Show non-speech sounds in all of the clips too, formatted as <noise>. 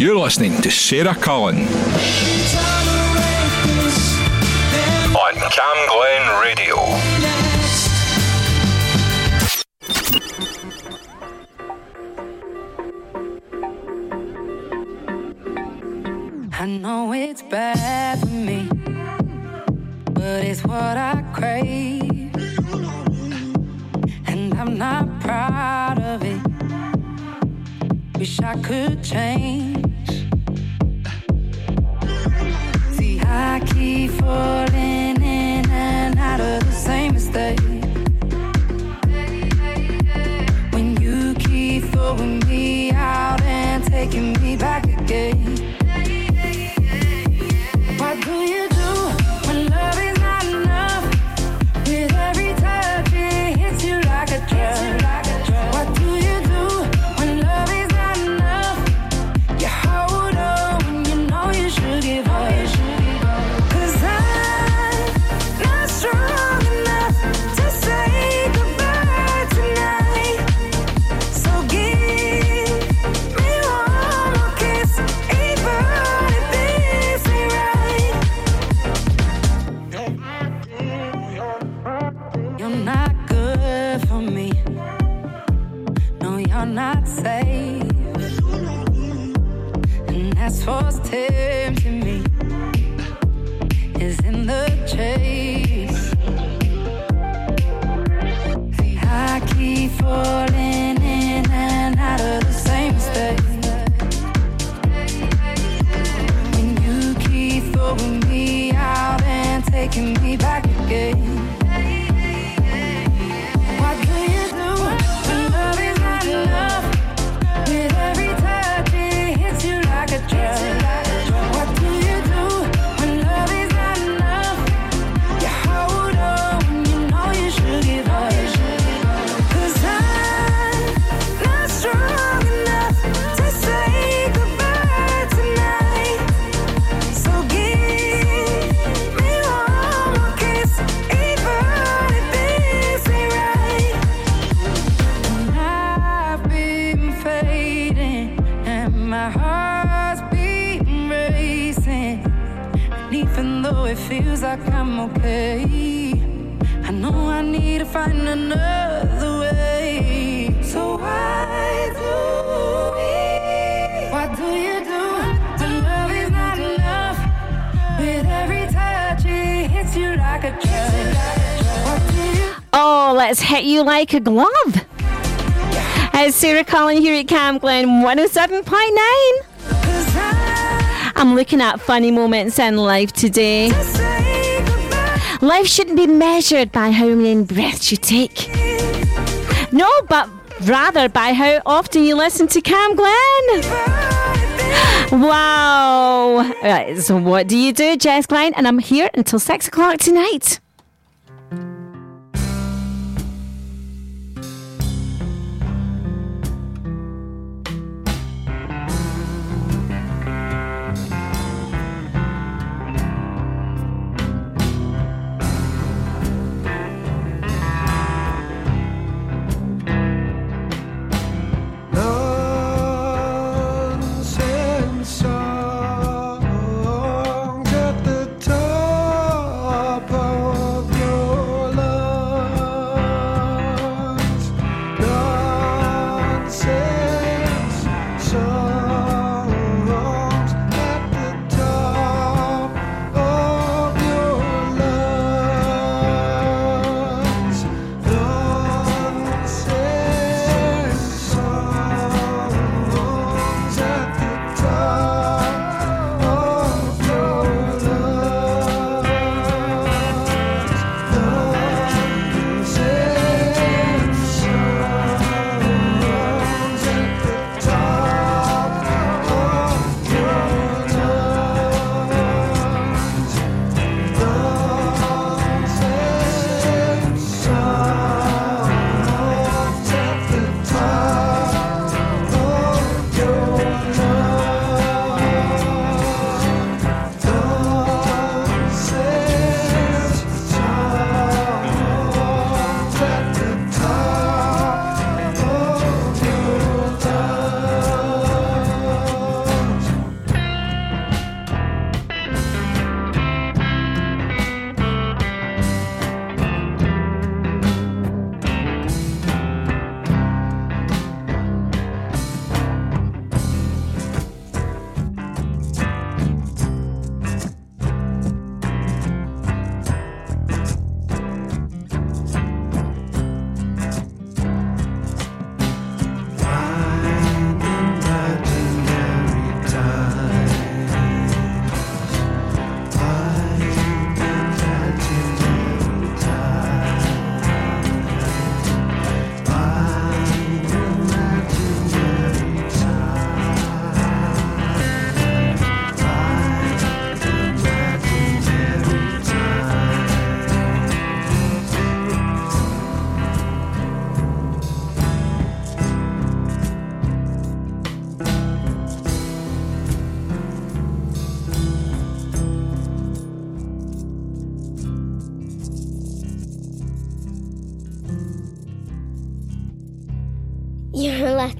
You're listening to Sarah Cullen on Cam Glen Radio. I know it's bad for me, but it's what I crave. And I'm not proud of it. Wish I could change. I keep falling in and out of the same mistake. When you keep throwing me out and taking me back again. What do you find another way. So why do we? What do you do when love is not enough? With every touch, it hits you like a drug. What do you Oh, let's hit you like a glove. It's Sarah Collin here at Camglen 107.9. I'm looking at funny moments in life today. Life shouldn't be measured by how many breaths you take. No, but rather by how often you listen to Camglen. Wow. Right, so what do you do, Jess Klein? And I'm here until six o'clock tonight.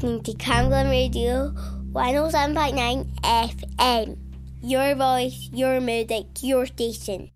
listening to Camglen Radio 107.9 FM. Your voice, your music, your station.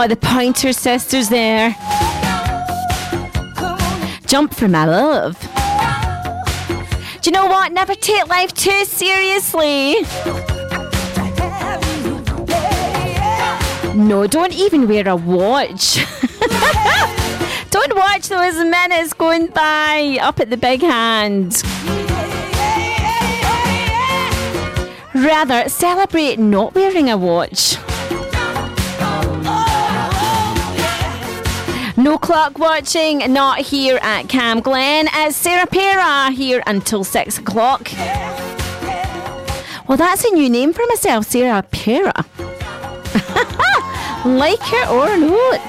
Oh, the Pointer Sisters there. Jump for my love. Do you know what? Never take life too seriously. No, don't even wear a watch. <laughs> don't watch those minutes going by up at the big hand. Rather, celebrate not wearing a watch. o'clock watching, not here at Camglen, as Sarah Pera here until six o'clock. Well, that's a new name for myself, Sarah Pera. <laughs> like it or not.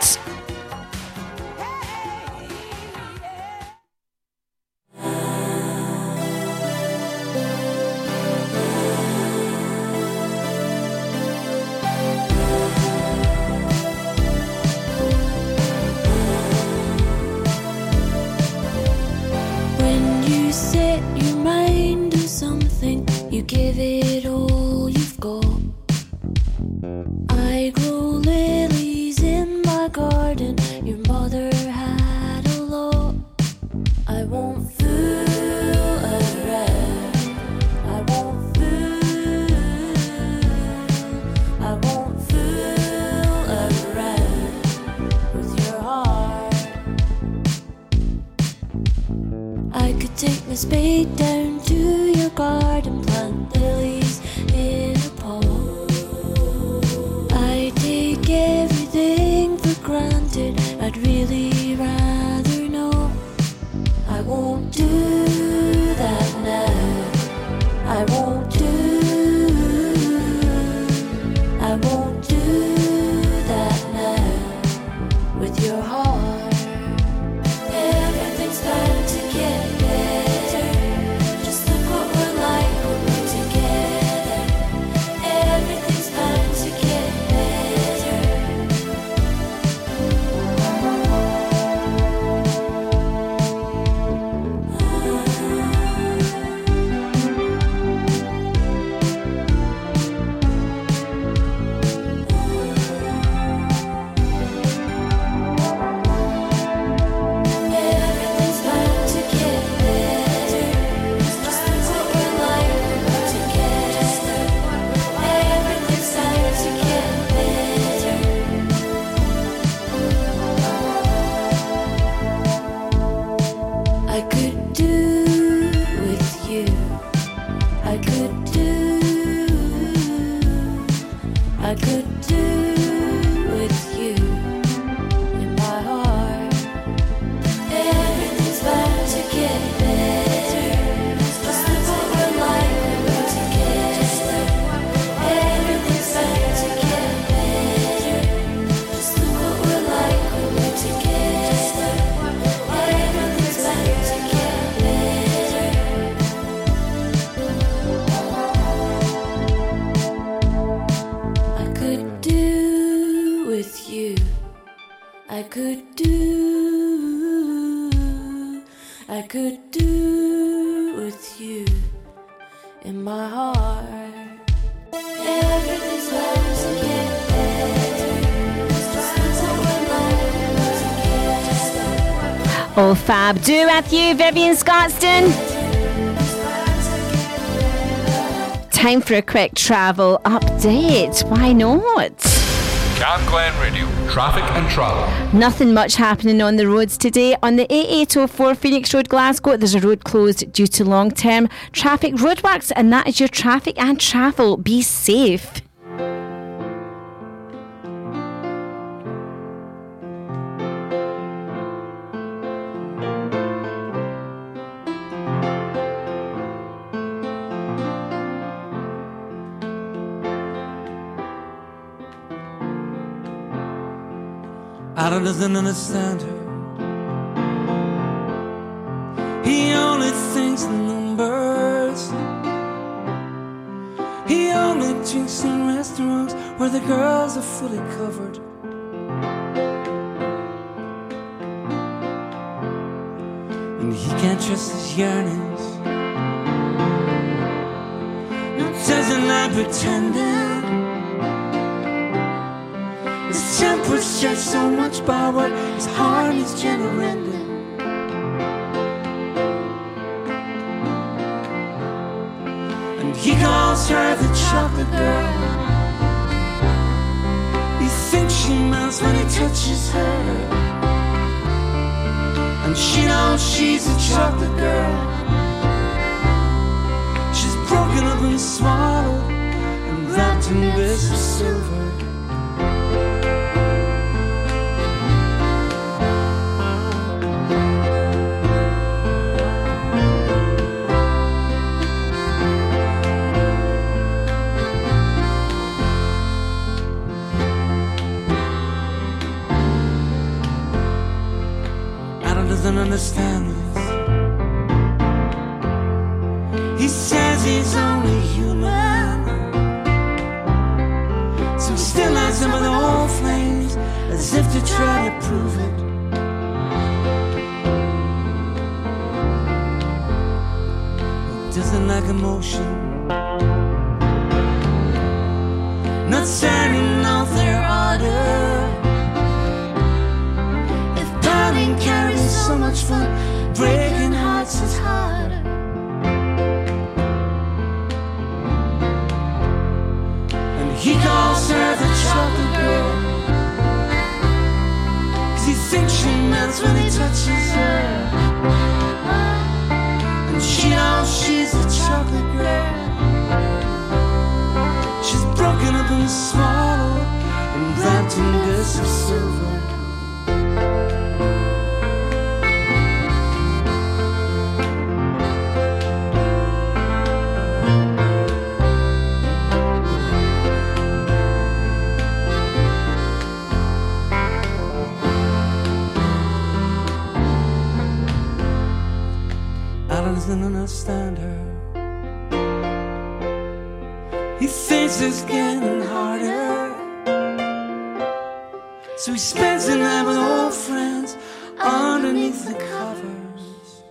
Fab. You, Vivian Scottston. Time for a quick travel update. Why not? Camglen Radio. Traffic and travel. Nothing much happening on the roads today. On the A804 Phoenix Road, Glasgow, there's a road closed due to long term traffic roadworks, and that is your traffic and travel. Be safe. Adam doesn't understand her. He only thinks in numbers. He only drinks in restaurants where the girls are fully covered. And he can't trust his yearnings. No, doesn't like pretending. His temper's just so much power, his heart is generating. And he calls her the chocolate girl. He thinks she melts when he touches her. And she knows she's a chocolate girl. She's broken up and swallowed and wrapped in bits of silver. Understand this. He says he's only human. So still lights some of the old flames as if to try to prove it. Doesn't like emotion. she melts when he touches her. And she knows she's a chocolate girl. She's broken up and swallowed and wrapped in bits of silver. Find her. He thinks it's getting harder. So he spends the night with old friends underneath the covers.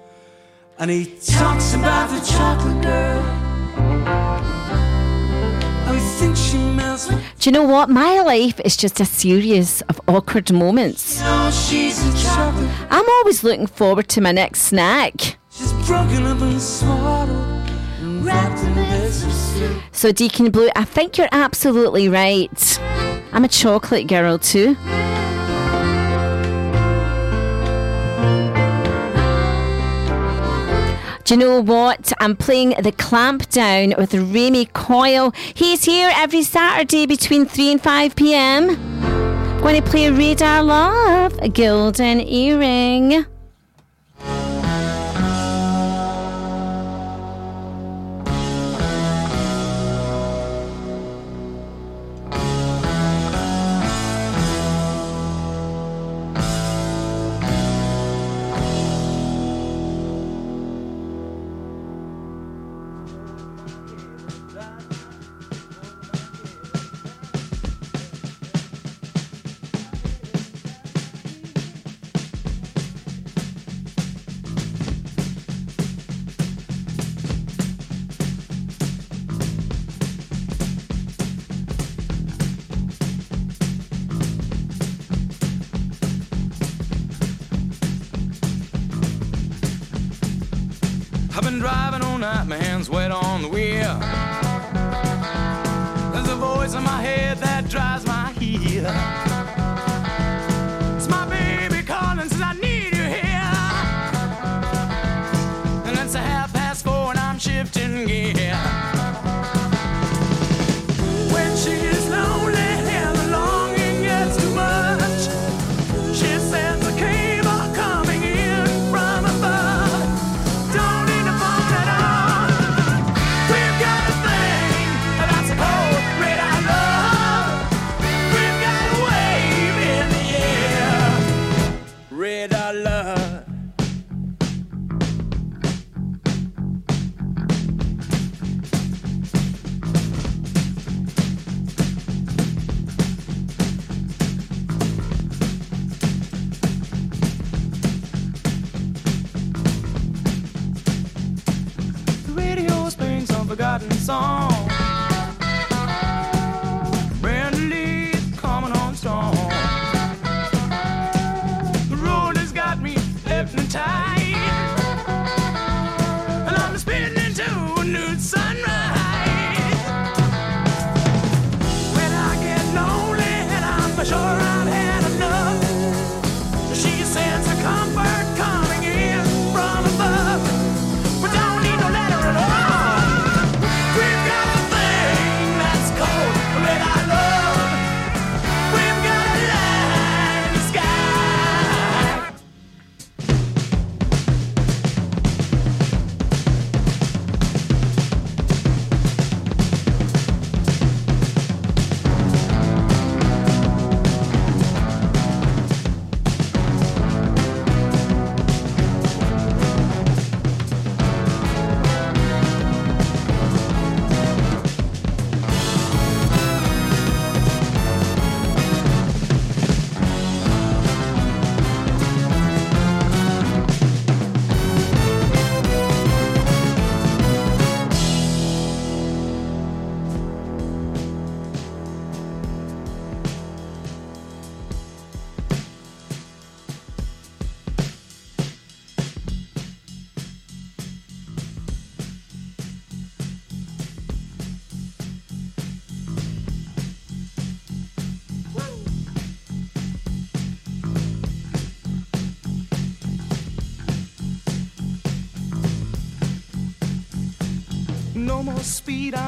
And he talks about the chocolate girl. How he thinks she melts Do you know what? My life is just a series of awkward moments. you know she's a chocolate. I'm always looking forward to my next snack. Broken up and swaddled. So, Deacon Blue, I think you're absolutely right. I'm a chocolate girl too. Do you know what? I'm playing the clamp down with Remy Coyle. He's here every Saturday between 3 and 5 pm. Going to play Radar Love, a golden earring. Night, my hands wet on the wheel. There's a voice in my head that drives my heel. It's my baby calling, says I need you here. And it's a half past four and I'm shifting gear.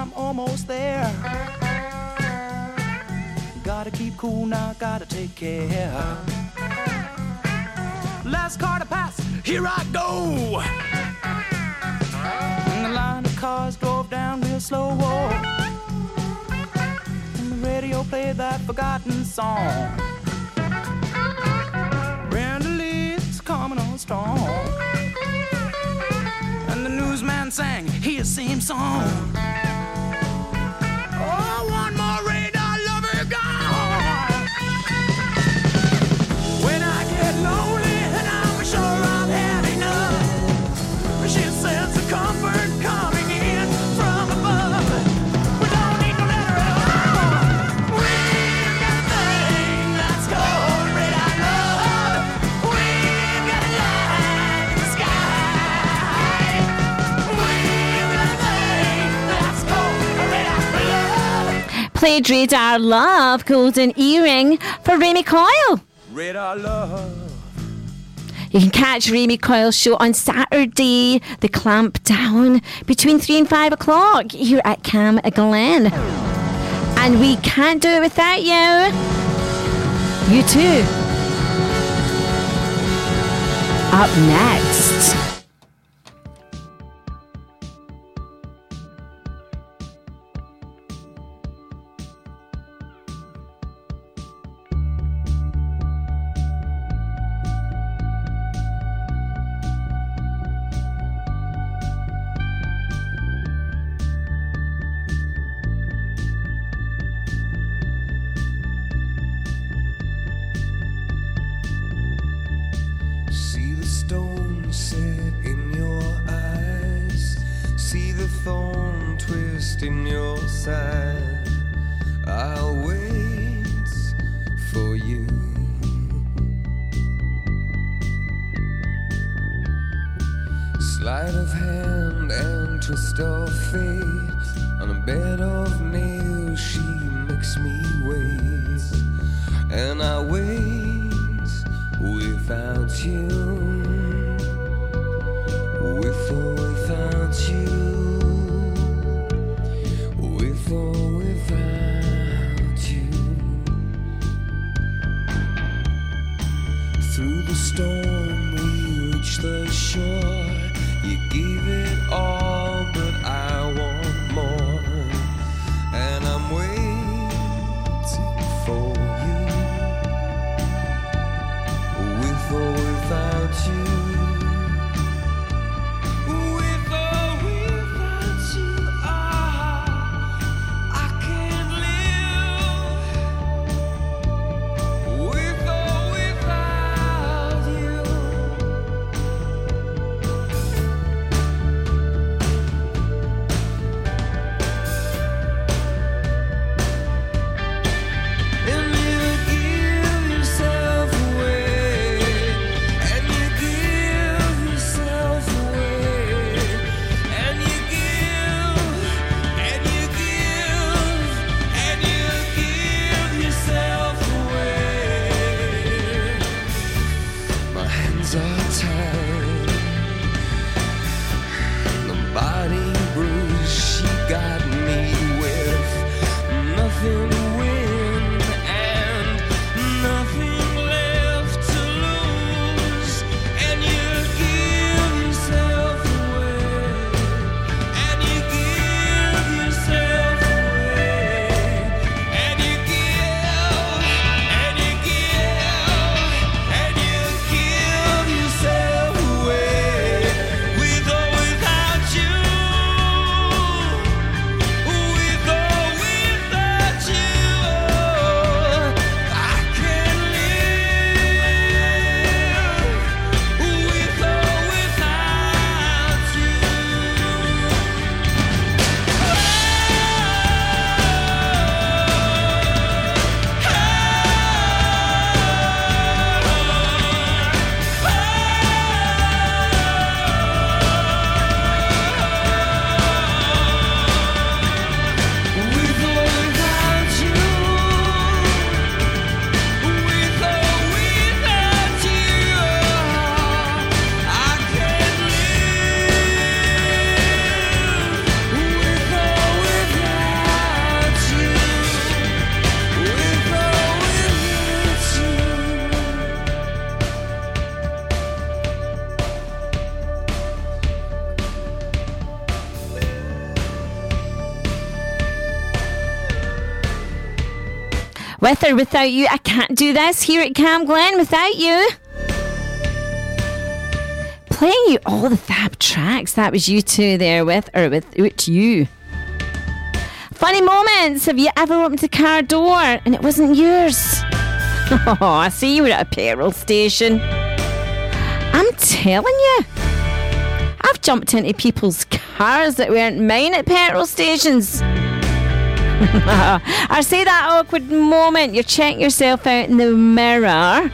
I'm almost there. Gotta keep cool now, gotta take care. Last car to pass, here I go. And the line of cars drove down real slow. Oh. And the radio played that forgotten song. Brenda Lee's coming on strong. And the newsman sang his same song. played Radar Love Golden Earring for Remy Coyle. Radar Love. You can catch Remy Coyle's show on Saturday, The Clamp Down, between 3 and 5 o'clock here at Cam Glen. And we can't do it without you. You too. Up next. With or without you, I can't do this here at Camglen without you. Playing you all the fab tracks. That was U2 there with or with, you. Funny moments. Have you ever opened a car door and it wasn't yours? <laughs> Oh, I see you were at a petrol station. I'm telling you. I've jumped into people's cars that weren't mine at petrol stations. <laughs> I say that awkward moment You check yourself out in the mirror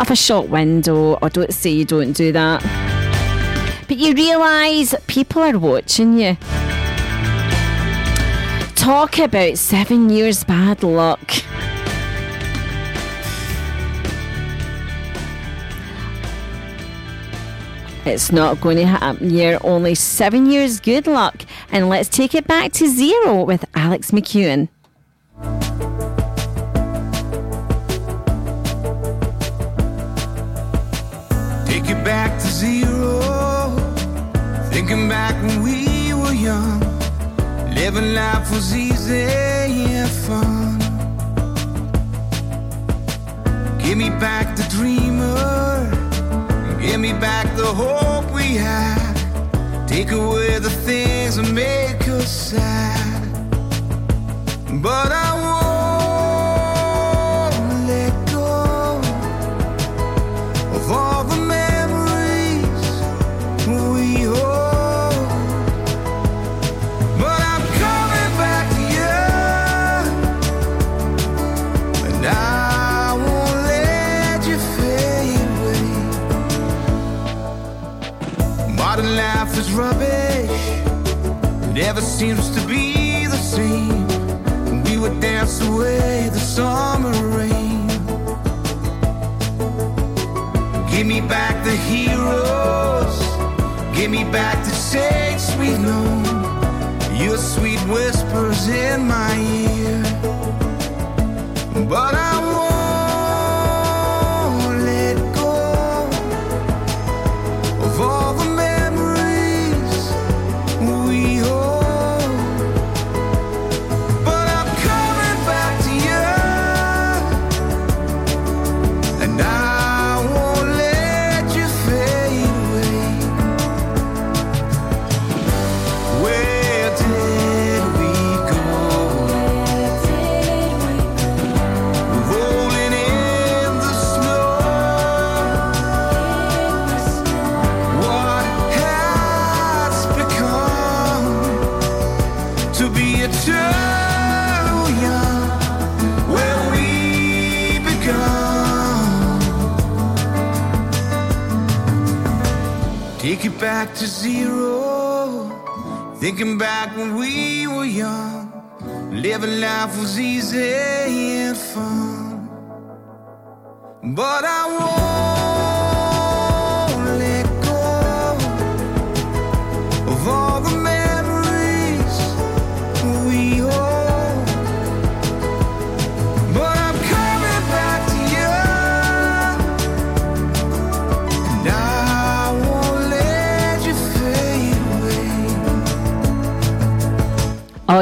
of a shop window. I don't say you don't do that. But you realise people are watching you. Talk about seven years bad luck. It's not going to happen. You're only seven years good luck. And let's take it back to zero with Alex McEwen. Take it back to zero. Thinking back when we were young. Living life was easy and fun. Give me back the dreamer. Give me back the hope we had. Take away the things that make us sad. But I is rubbish, it never seems to be the same. We would dance away the summer rain. Give me back the heroes. Give me back the takes we've known. Your sweet whispers in my ear. But I won't back to zero. Thinking back when we were young. Living life was easy and fun. But I won't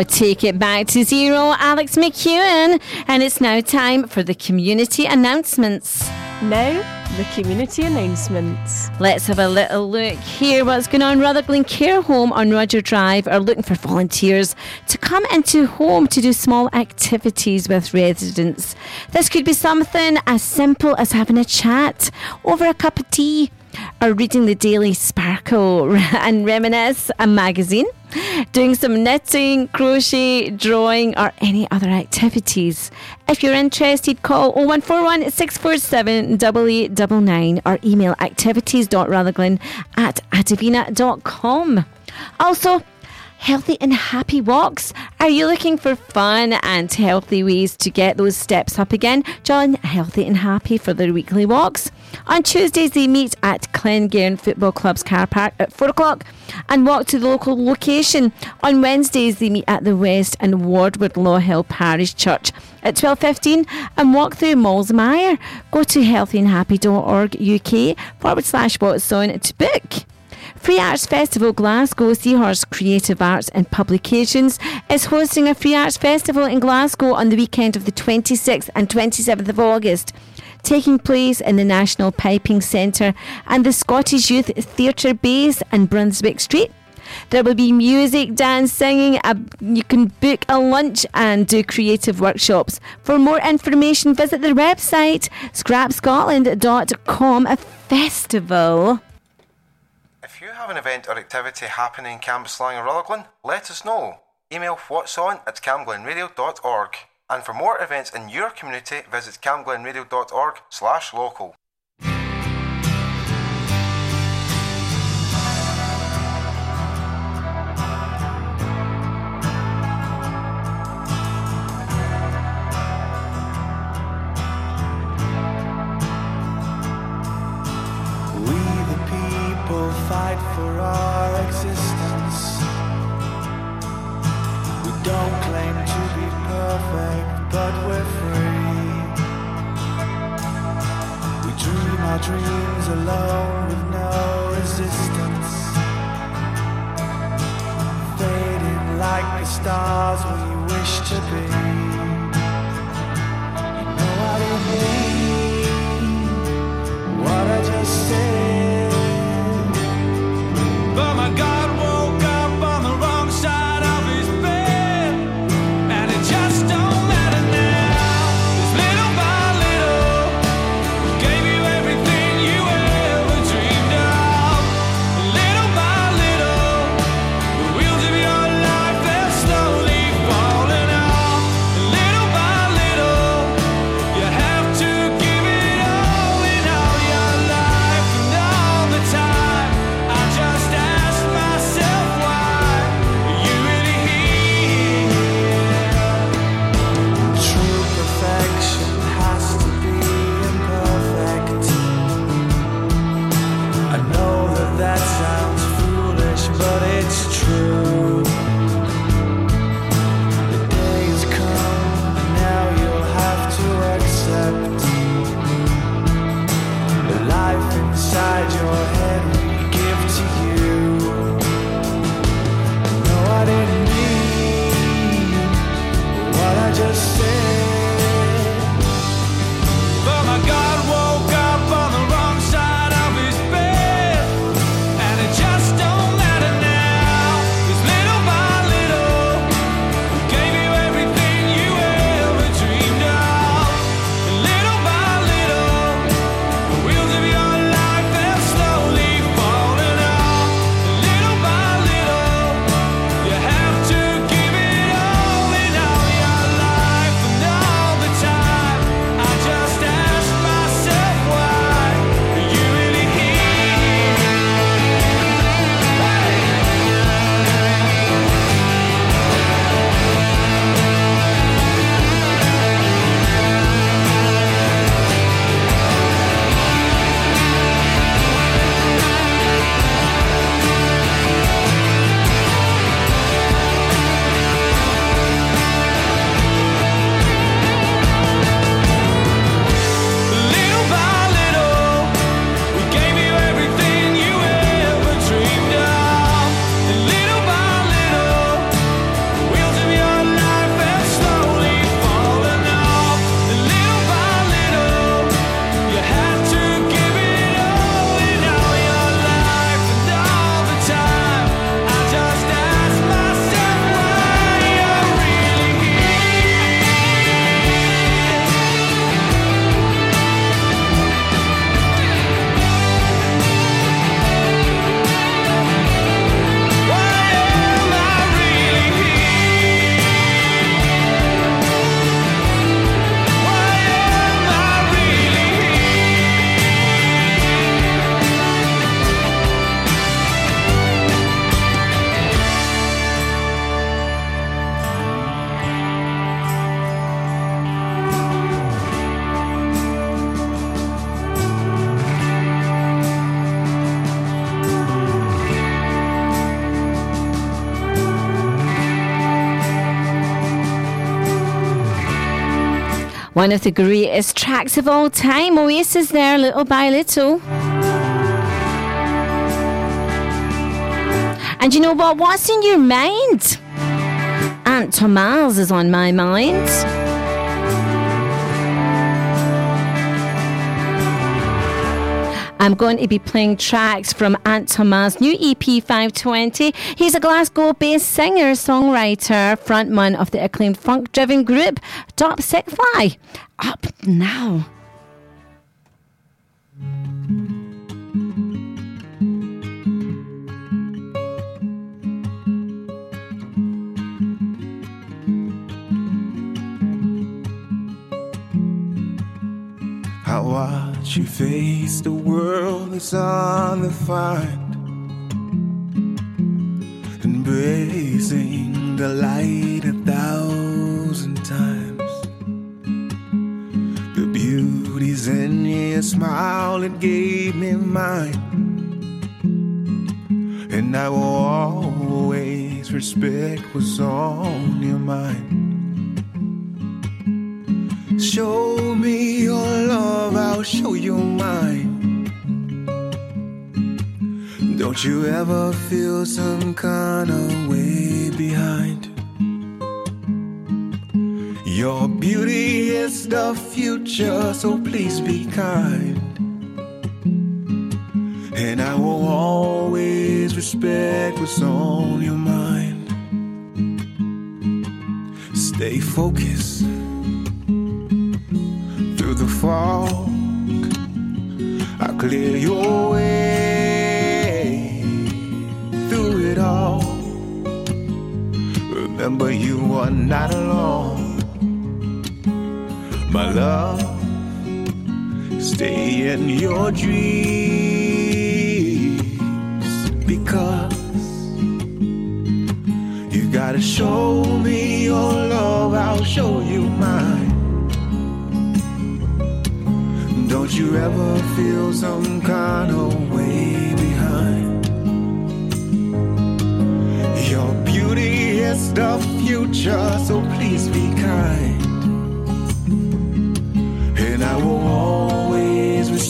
take it back to zero, Alex McEwen. And it's now time for the community announcements. Now, the community announcements. Let's have a little look here. What's going on? Rutherglen Care Home on Roger Drive are looking for volunteers to come into home to do small activities with residents. This could be something as simple as having a chat over a cup of tea or reading the Daily Sparkle <laughs> and Reminisce, a magazine, doing some knitting, crochet, drawing, or any other activities. If you're interested, call 0141 647 8899 or email activities.rutherglen at advinia.com. Also, Healthy and happy walks. Are you looking for fun and healthy ways to get those steps up again? Join Healthy and Happy for their weekly walks. On Tuesdays, they meet at Glencairn Football Club's car park at 4 o'clock and walk to the local location. On Wednesdays, they meet at the West and Wardlawhill Parish Church at 12.15 and walk through Malls Mire. Go to healthyandhappy.org UK forward slash what's on to book. Free Arts Festival Glasgow Seahorse Creative Arts and Publications is hosting a Free Arts Festival in Glasgow on the weekend of the 26th and 27th of August. taking place in the National Piping Centre and the Scottish Youth Theatre Base in Brunswick Street. There will be music, dance, singing. You can book a lunch and do creative workshops. For more information, visit the website scrapscotland.com. A festival. Have an event or activity happening in Cambuslang or Rutherglen, let us know. Email what's on at camglenradio.org. And for more events in your community, visit camglenradio.org slash local. Fight our dreams alone with no resistance. Fading like the stars you wish to be. You know what it means what I just said. One of the greatest tracks of all time, Oasis there, little by little. And you know what? What's in your mind? Aunt Thomas is on my mind. I'm going to be playing tracks from Aunt Thomas' new EP 520. He's a Glasgow based singer, songwriter, frontman of the acclaimed funk driven group Top Sick Fly. Up now. I watch you face the world that's on the undefined, embracing the light a thousand in your smile that gave me mine, and I will always respect what's on your mind. Show me your love, I'll show you mine. Don't you ever feel some kind of way behind? Your beauty is the future, so please be kind. And I will always respect what's on your mind. Stay focused through the fog. I clear your way through it all. Remember, you are not alone. My love, stay in your dreams because you gotta show me your love, I'll show you mine. Don't you ever feel some kind of way behind? Your beauty is the future, so please be kind.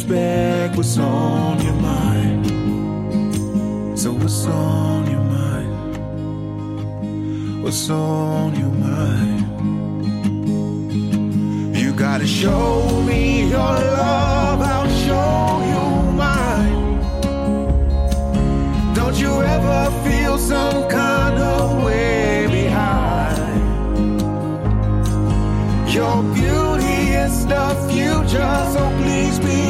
Respect what's on your mind. So, what's on your mind? What's on your mind? You gotta show me your love, I'll show you mine. Don't you ever feel some kind of way behind? Your beauty is the future, so please be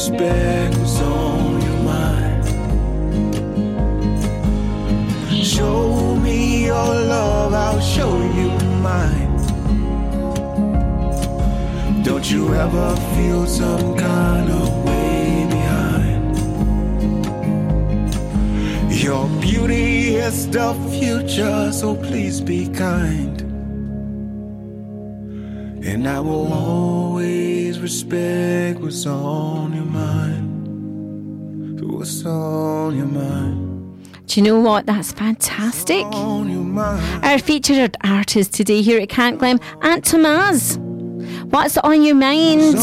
respect what's on your mind. Show me your love, I'll show you mine. Don't you ever feel some kind of way behind? Your beauty is the future, so please be kind. And I will always respect what's on your mind. What's on your mind? Do you know what? That's fantastic. On your mind. Our featured artist today here at Camglen, Aunt Thomas. What's on your mind?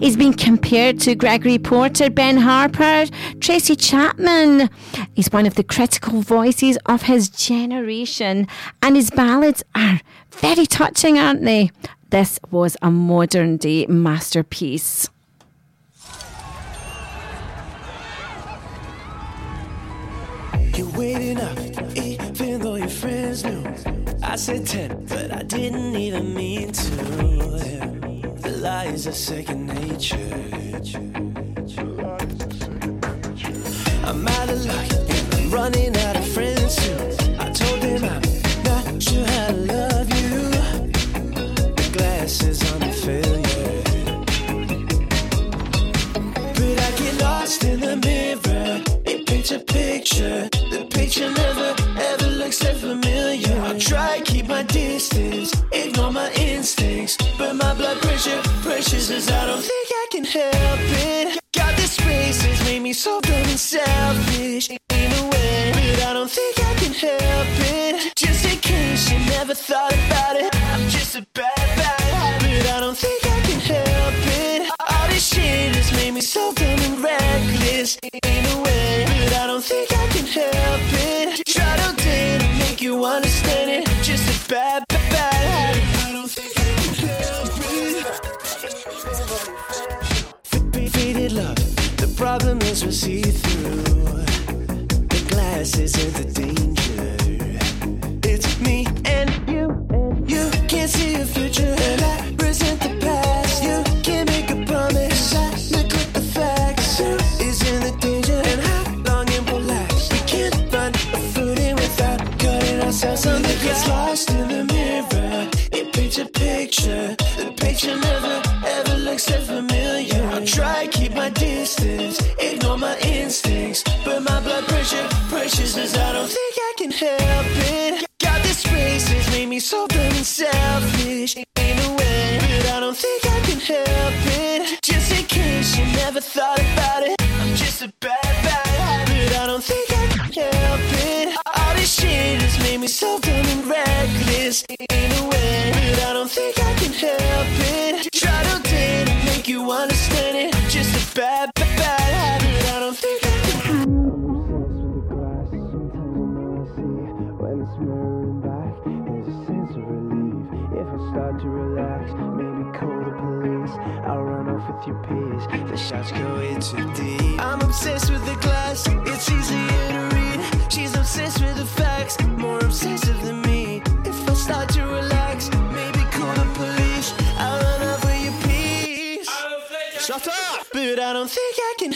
He's been compared to Gregory Porter, Ben Harper, Tracy Chapman. He's one of the critical voices of his generation, and his ballads are very touching, aren't they? This was a modern day masterpiece. You're waiting up, even though your friends knew. I said 10, but I didn't even mean to. The lies are second nature. I'm out of luck, and I'm running out of friends too. I told them I'm not sure how to love you. The glass is on the failure. But I get lost in the mirror. It paints a picture. The picture never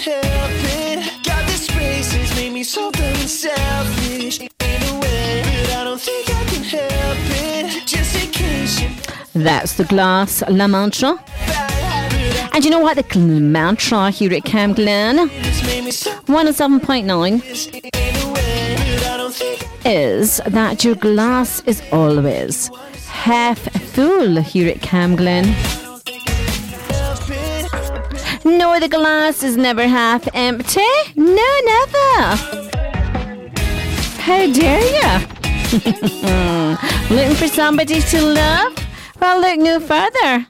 help it. This made me so selfish. That's the glass La Mancha. And you know what? The mantra here at Camglen 107.9 is that your glass is always half full here at Camglen nor the glass is never half empty. No, never. How dare you? <laughs> Hmm. Looking for somebody to love? Well, look no further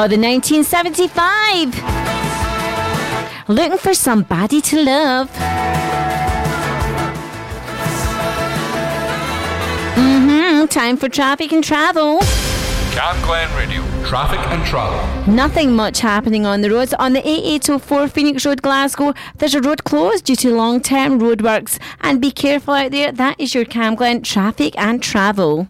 Oh, the 1975. Looking for somebody to love. Mm-hmm. Time for traffic and travel. Cam Glen Radio. Traffic and travel. Nothing much happening on the roads. On the A804 Phoenix Road, Glasgow, there's a road closed due to long term roadworks. And be careful out there. That is your Camglen traffic and travel.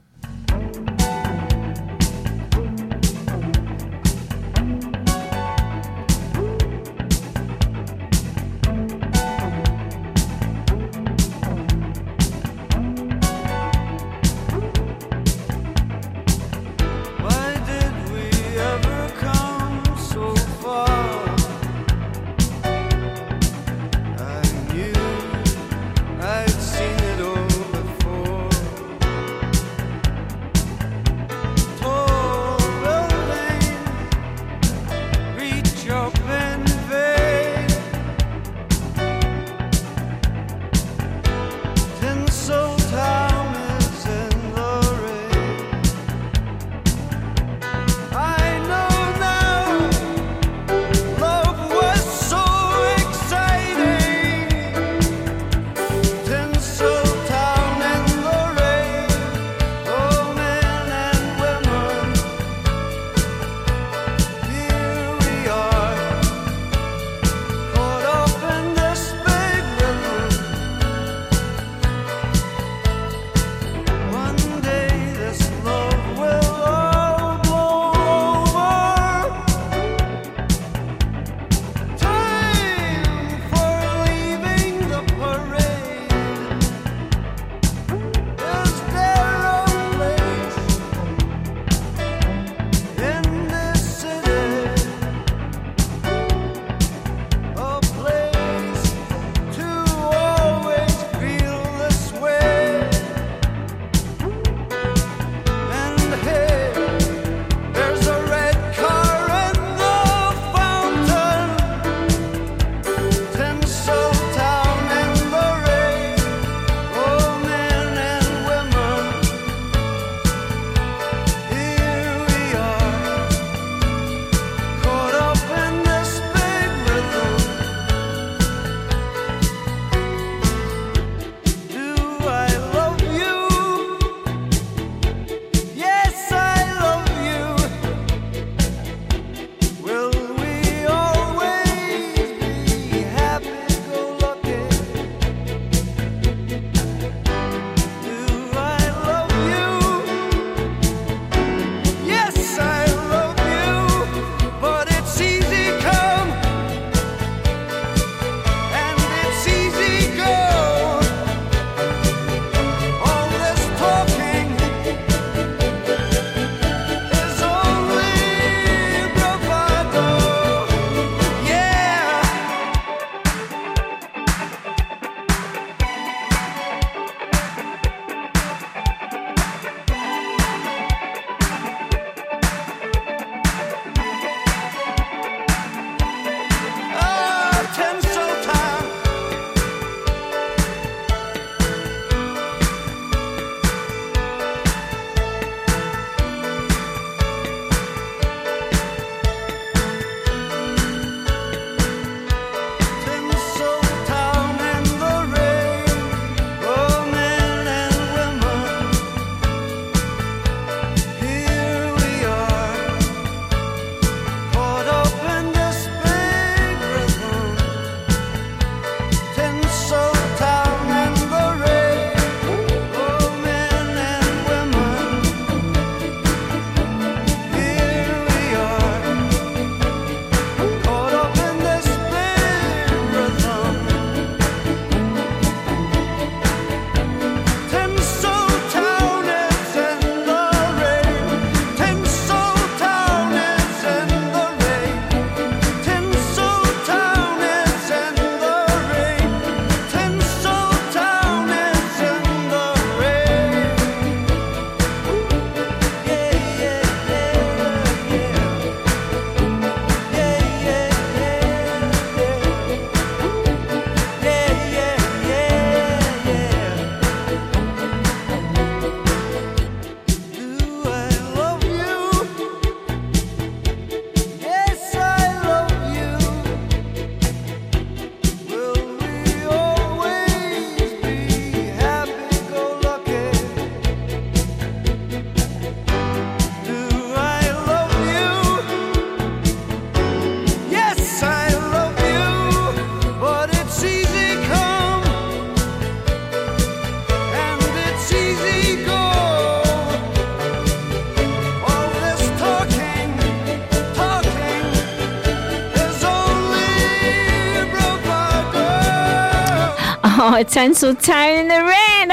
Oh, Tinseltown in the rain.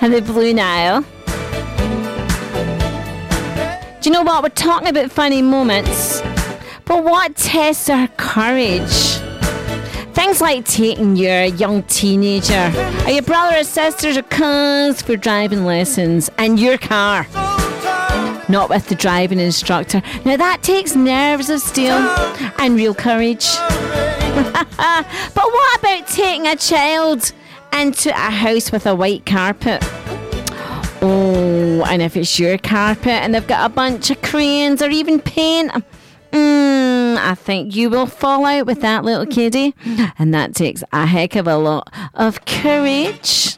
And the Blue Nile. Do you know what? We're talking about funny moments. But what tests our courage? Things like taking your young teenager or your brother or sisters or cousins for driving lessons in your car. Not with the driving instructor. Now that takes nerves of steel and real courage. <laughs> but what about taking a child into a house with a white carpet? Oh, and if it's your carpet and they've got a bunch of crayons or even paint, mm, I think you will fall out with that little kiddie. And that takes a heck of a lot of courage.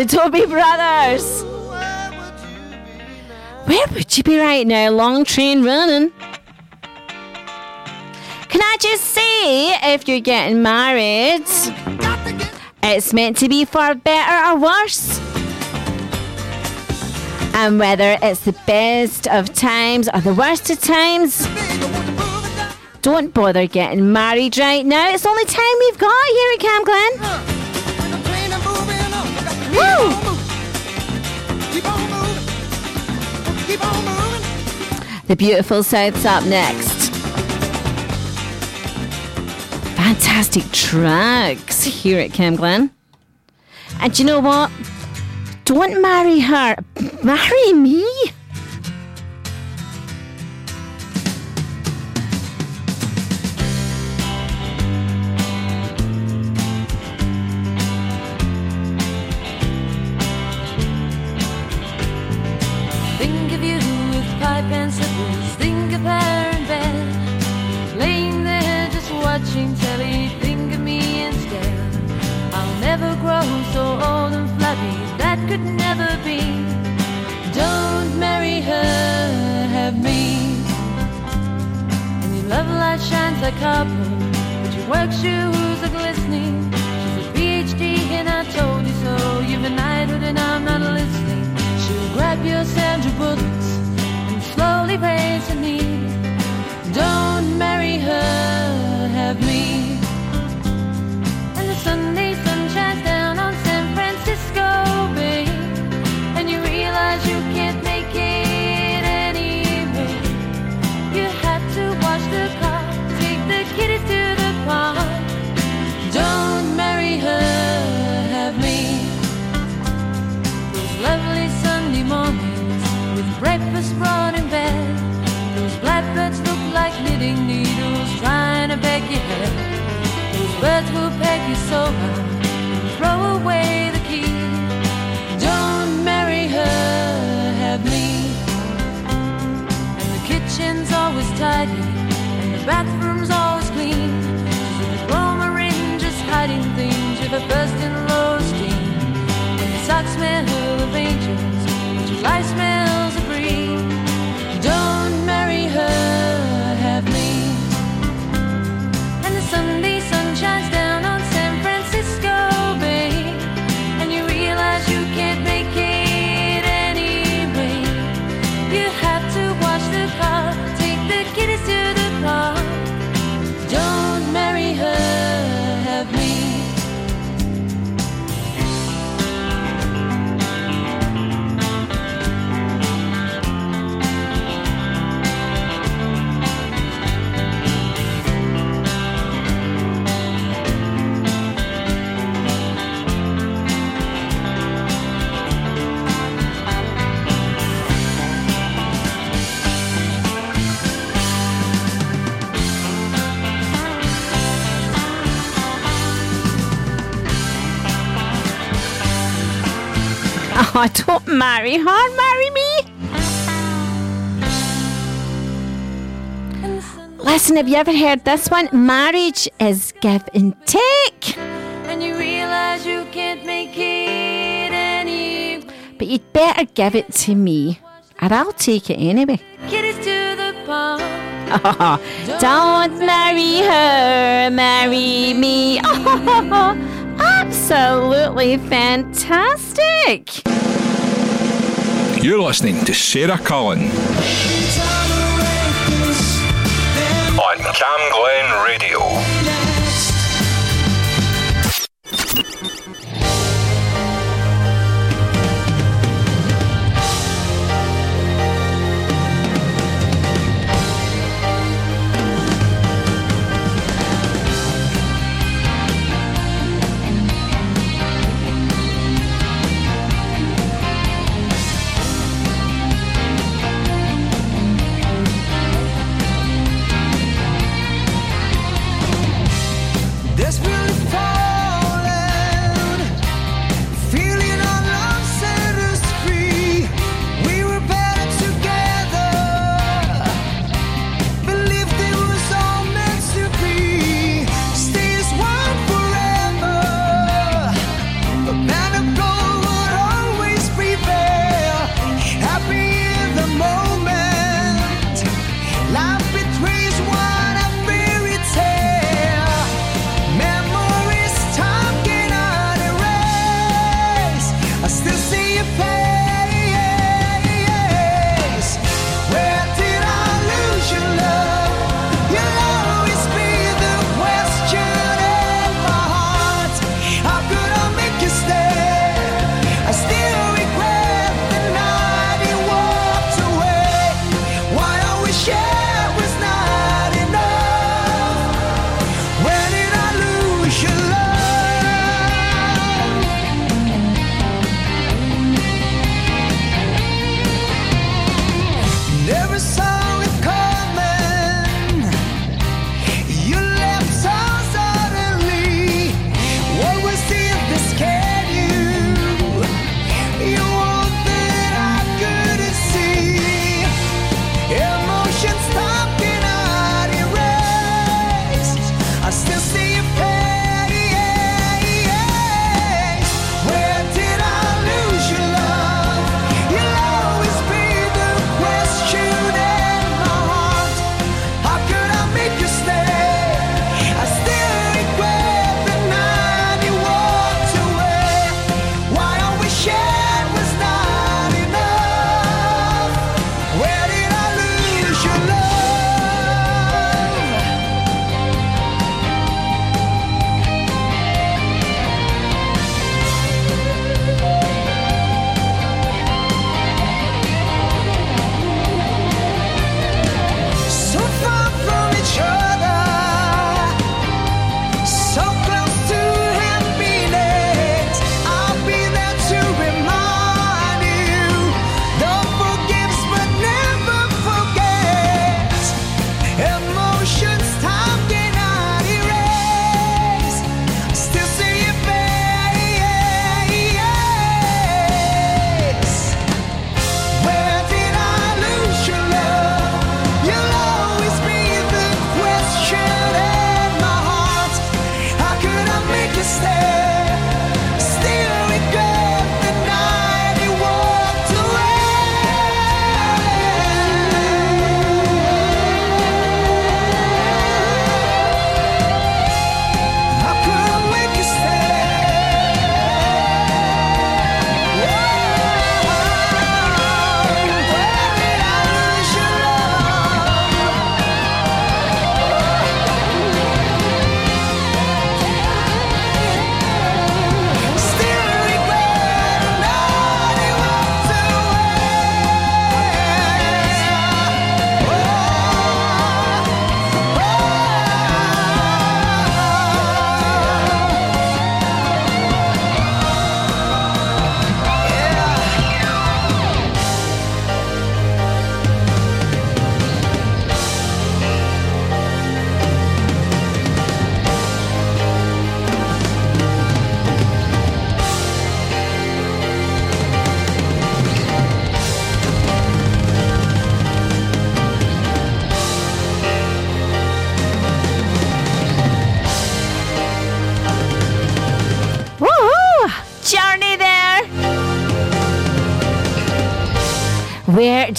The Doobie Brothers. Where would you be right now? Long train running. Can I just say, if you're getting married, it's meant to be for better or worse. And whether it's the best of times or the worst of times, don't bother getting married right now. It's the only time we've got here at Camglen. The beautiful South's up next. Fantastic tracks here at Camglen. And you know what? Don't marry her. Marry me. Marry her, marry me. Listen, have you ever heard this one? Marriage is give and take. And you realize you can't make it any. But you'd better give it to me, and I'll take it anyway. Oh, <laughs> don't marry her, marry me. <laughs> Absolutely fantastic. You're listening to Sarah Cullen on Camglen Radio.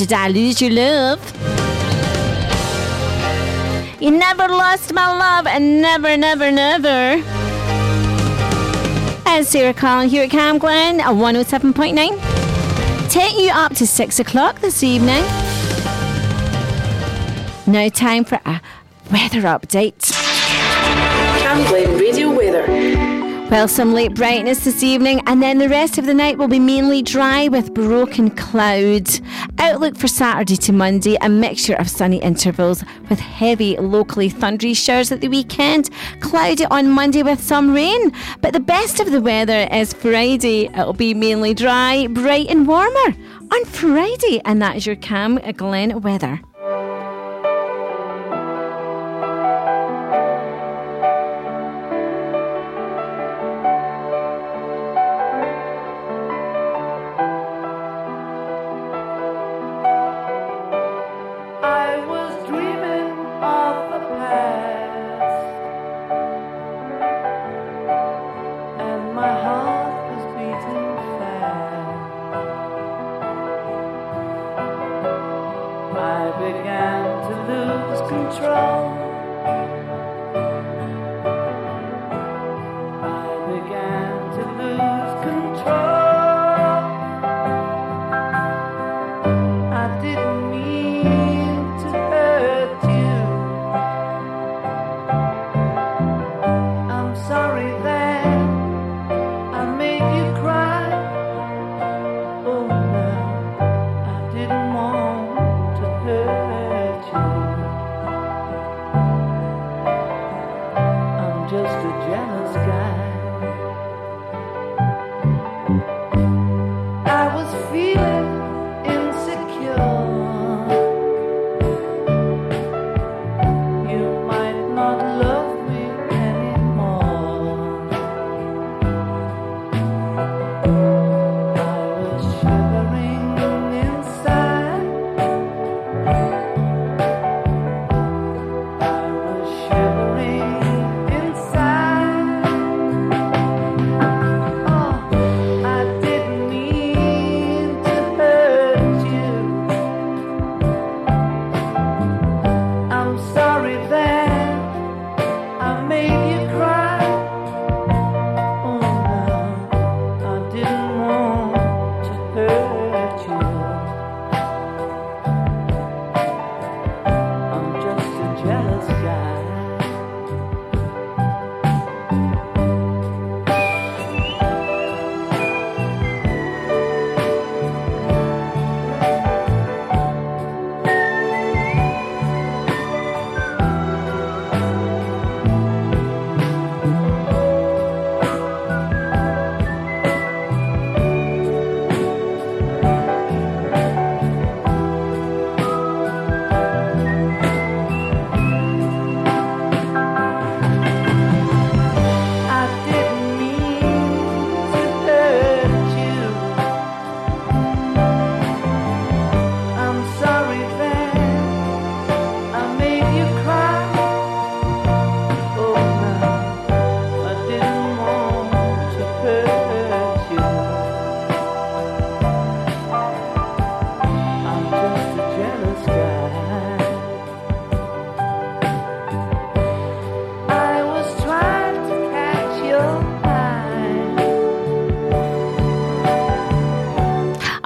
Did I lose your love? You never lost my love, and never, never, never. And Sarah Collin here at Camglen at 107.9. Take you up to 6 o'clock this evening. Now, time for a weather update. Camglen Radio Weather. Well, some late brightness this evening, and then the rest of the night will be mainly dry with broken clouds. Outlook for Saturday to Monday, a mixture of sunny intervals with heavy, locally thundery showers at the weekend. Cloudy on Monday with some rain. But the best of the weather is Friday. It'll be mainly dry, bright, and warmer on Friday, and that is your Camglen weather.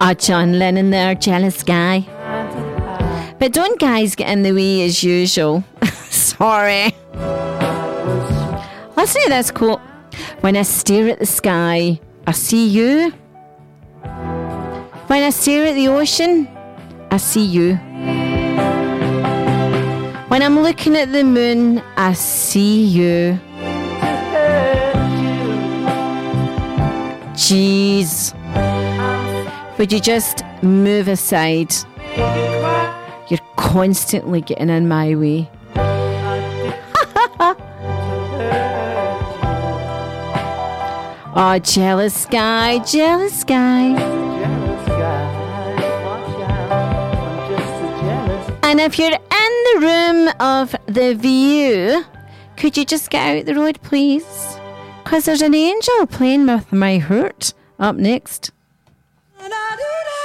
Ah, John Lennon there, jealous guy. But don't guys get in the way as usual. <laughs> Sorry. Listen to this quote. When I stare at the sky, I see you. When I stare at the ocean, I see you. When I'm looking at the moon, I see you. Jeez. Would you just move aside? You're constantly getting in my way. <laughs> oh, jealous guy, jealous guy. And if you're in the room of the view, could you just get out the road, please? Because there's an angel playing with my hurt up next. And I do not.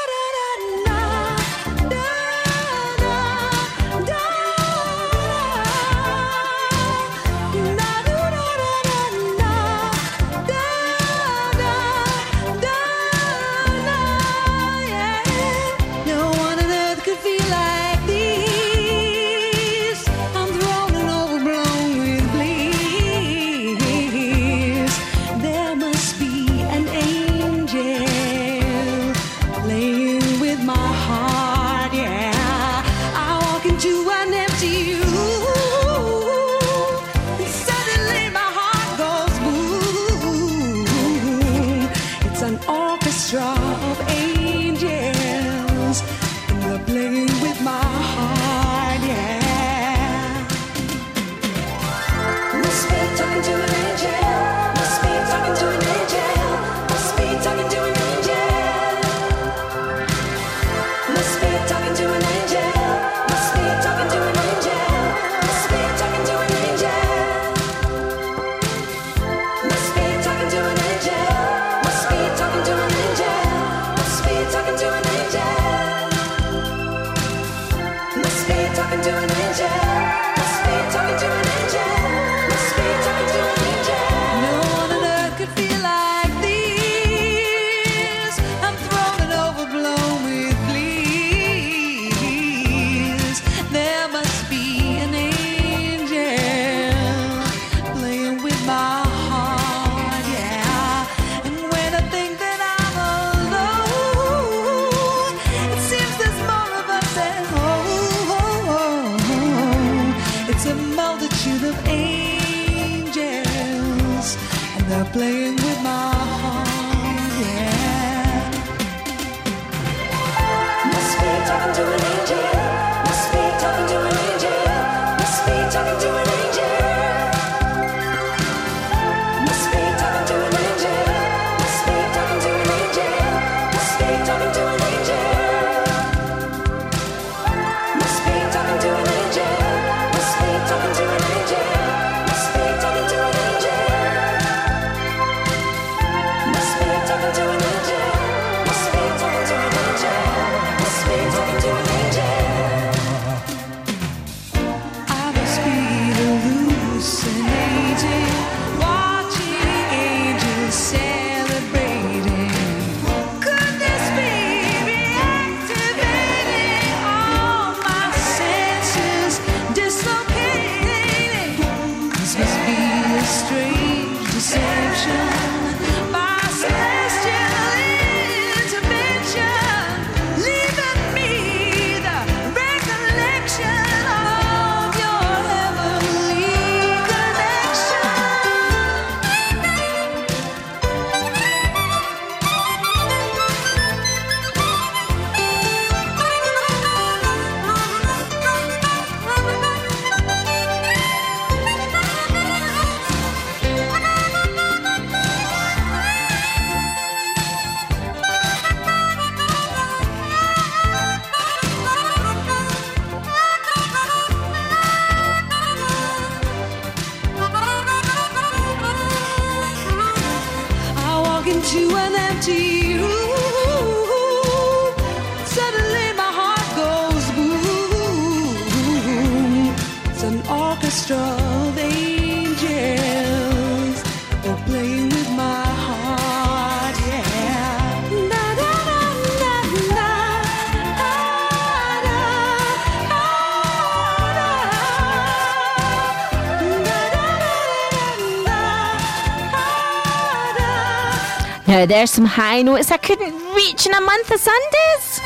there's some high notes I couldn't reach in a month of Sundays.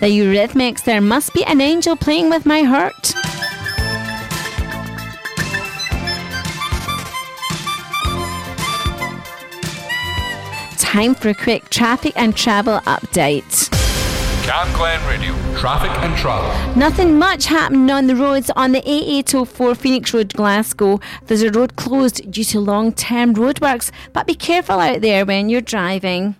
The Eurythmics, there must be an angel playing with my heart. Time for a quick traffic and travel update. Camglen Radio, traffic and travel. Nothing much happening on the roads on the A804 Phoenix Road, Glasgow. There's a road closed due to long term roadworks. But be careful out there when you're driving.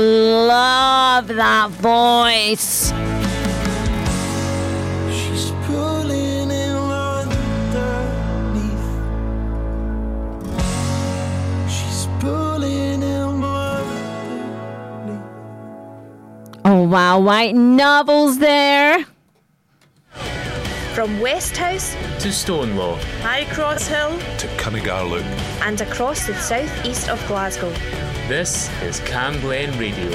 Love that voice. She's pulling him underneath. She's pulling him underneath. Oh wow, white novels there. From Westhouse to Stonelaw. High Cross Hill To Cuningar Loop. and across the southeast of Glasgow. This is Camglen Radio.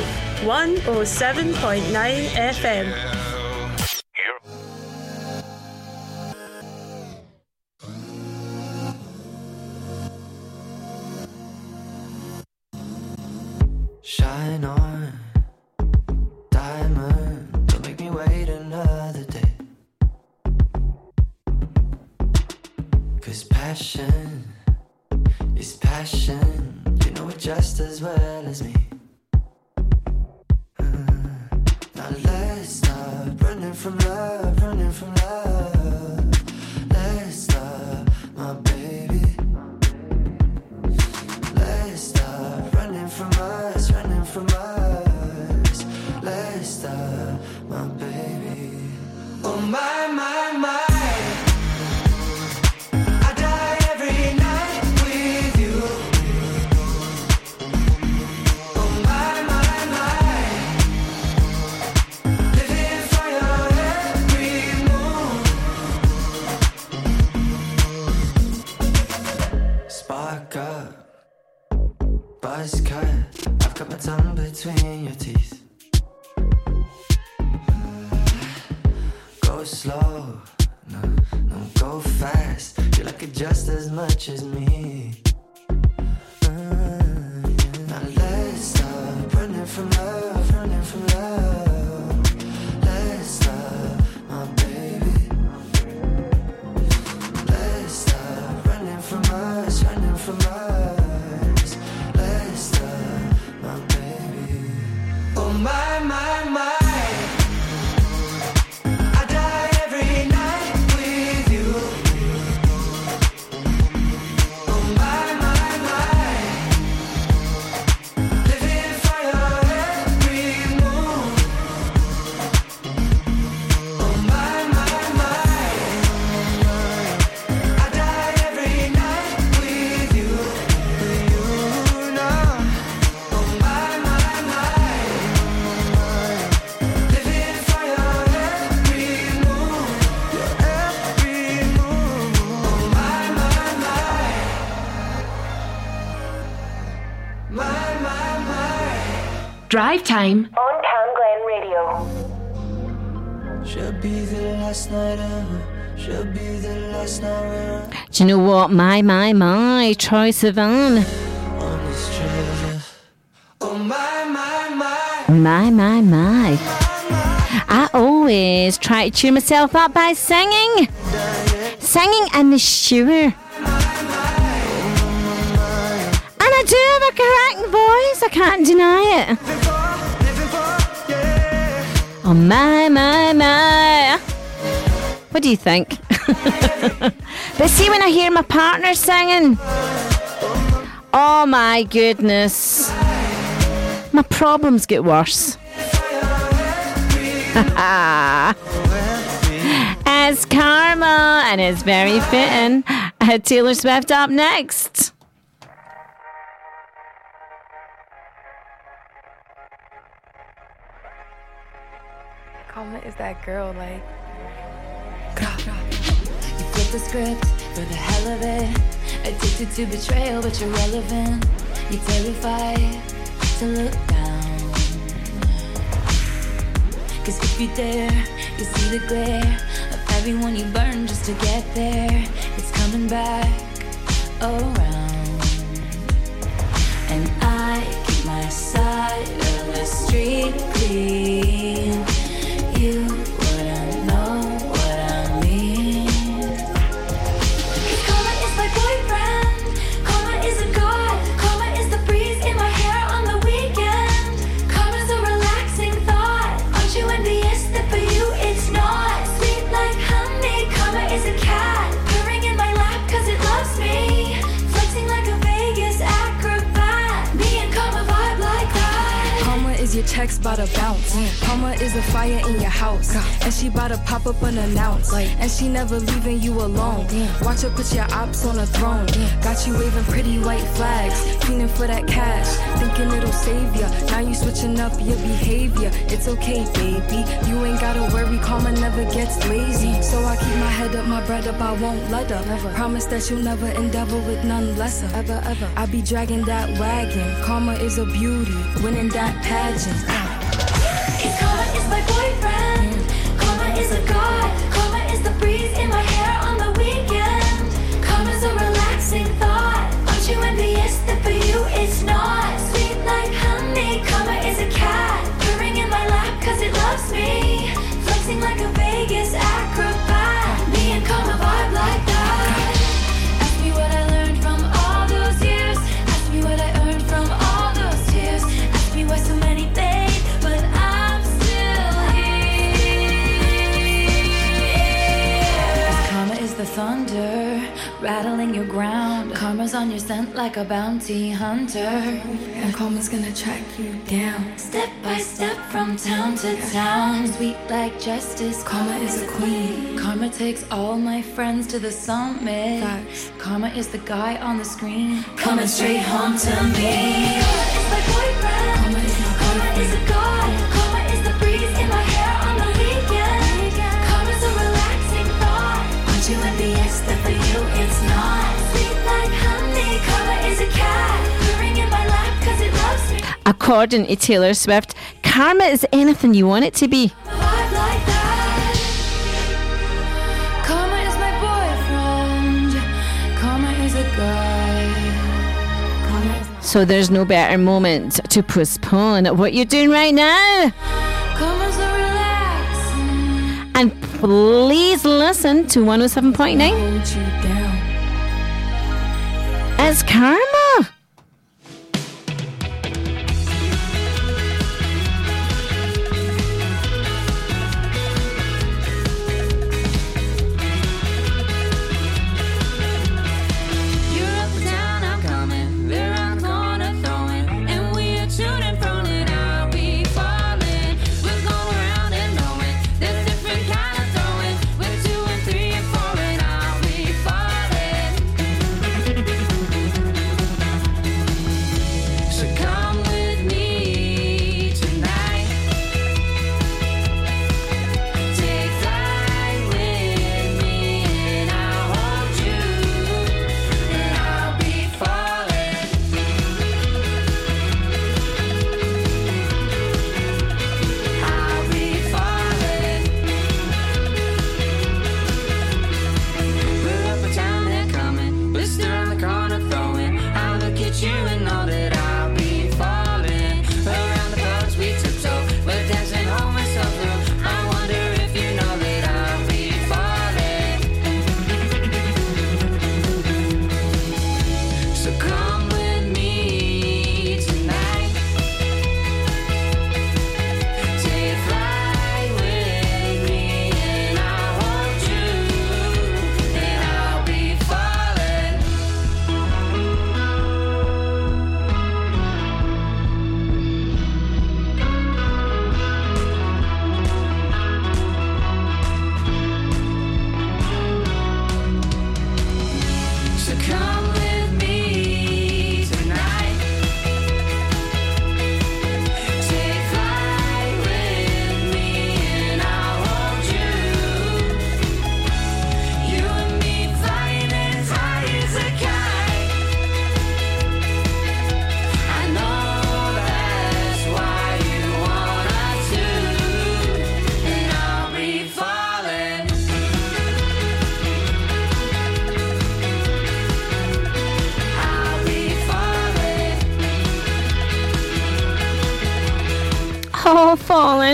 107.9 FM. Drive time. On Cam Glen Radio. Should be the last night ever. Should be the last night we're Do you know what? My, my, my. Troye Sivan. on this treasure. Oh my, my, my. My, my, my. I always try to cheer myself up by singing. Singing in the shower. And I do have a cracking voice. I can't deny it. Oh, my, my, my. What do you think? <laughs> but see, when I hear my partner singing, oh my goodness, my problems get worse. <laughs> As Karma, and it's very fitting. Uh, Taylor Swift up next. Karma is that girl, like. You flip the script for the hell of it. Addicted to betrayal, but you're relevant. You're terrified to look down. Cause if you dare, you see the glare of everyone you burn just to get there. It's coming back around. And I keep my side of the street clean. Checks bout to bounce. Karma is a fire in your house, and she bout to pop up unannounced. Like And she never leaving you alone. Watch her put your ops on a throne. Got you waving pretty white flags, fiending for that cash, thinking it'll save ya. Now you switching up your behavior. It's okay, baby. You ain't gotta worry, karma never gets lazy. So I keep my head up, my bread up, I won't let up. Promise that you'll never endeavor with none lesser. Ever, ever. I be dragging that wagon. Karma is a beauty, winning that pageant. On your scent like a bounty hunter. And karma's gonna track you down. Step by step from town to town. Sweet like justice. Karma is a queen. Karma takes all my friends to the summit. Karma is the guy on the screen. Coming straight home to me. Karma is my boyfriend. Karma is a god. Karma is the breeze in my hair on the weekend. Karma's a relaxing thought. Aren't you envious that for you it's not? According to Taylor Swift, karma is anything you want it to be. Vibe like that. Karma is my boyfriend. Karma is a guy. Karma is So there's no better moment to postpone what you're doing right now. Karma's a relaxing. And please listen to 107.9. It's karma.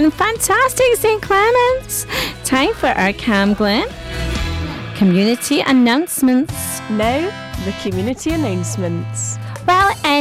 Fantastic, St. Clements. Time for our Camglen community announcements. Now, the community announcements.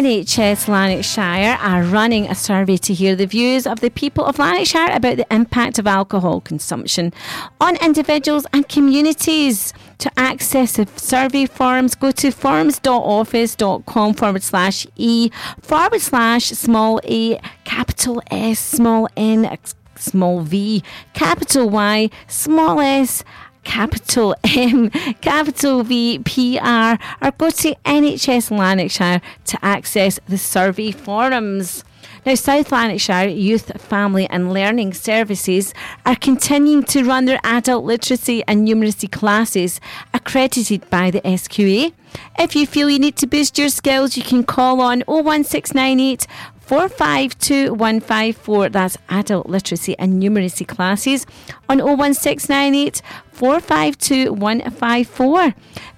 NHS Lanarkshire are running a survey to hear the views of the people of Lanarkshire about the impact of alcohol consumption on individuals and communities. To access the survey forms, go to forms.office.com forward slash E forward slash small a capital S small n small v capital Y small s capital M, capital V, PR, or go to NHS Lanarkshire to access the survey forums. Now, South Lanarkshire Youth, Family and Learning Services are continuing to run their adult literacy and numeracy classes accredited by the SQA. If you feel you need to boost your skills, you can call on 01698 452154. That's adult literacy and numeracy classes on 01698 452154.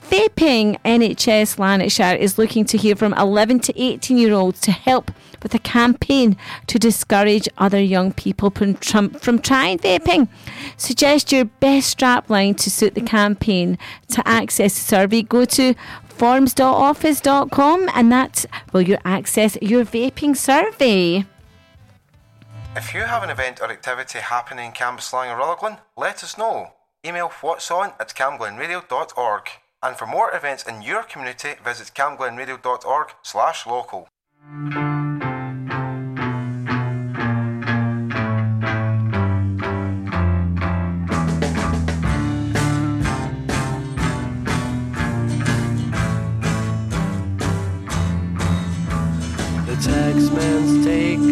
Vaping NHS Lanarkshire is looking to hear from 11 to 18 year olds to help with a campaign to discourage other young people from, from, trying vaping. Suggest your best strapline to suit the campaign. To access the survey, go to forms.office.com and that's where you access your vaping survey. If you have an event or activity happening in Cambuslang or Rutherglen, let us know. Email what's on at camglenradio.org. And for more events in your community, visit camglenradio.org slash local. The taxman's taken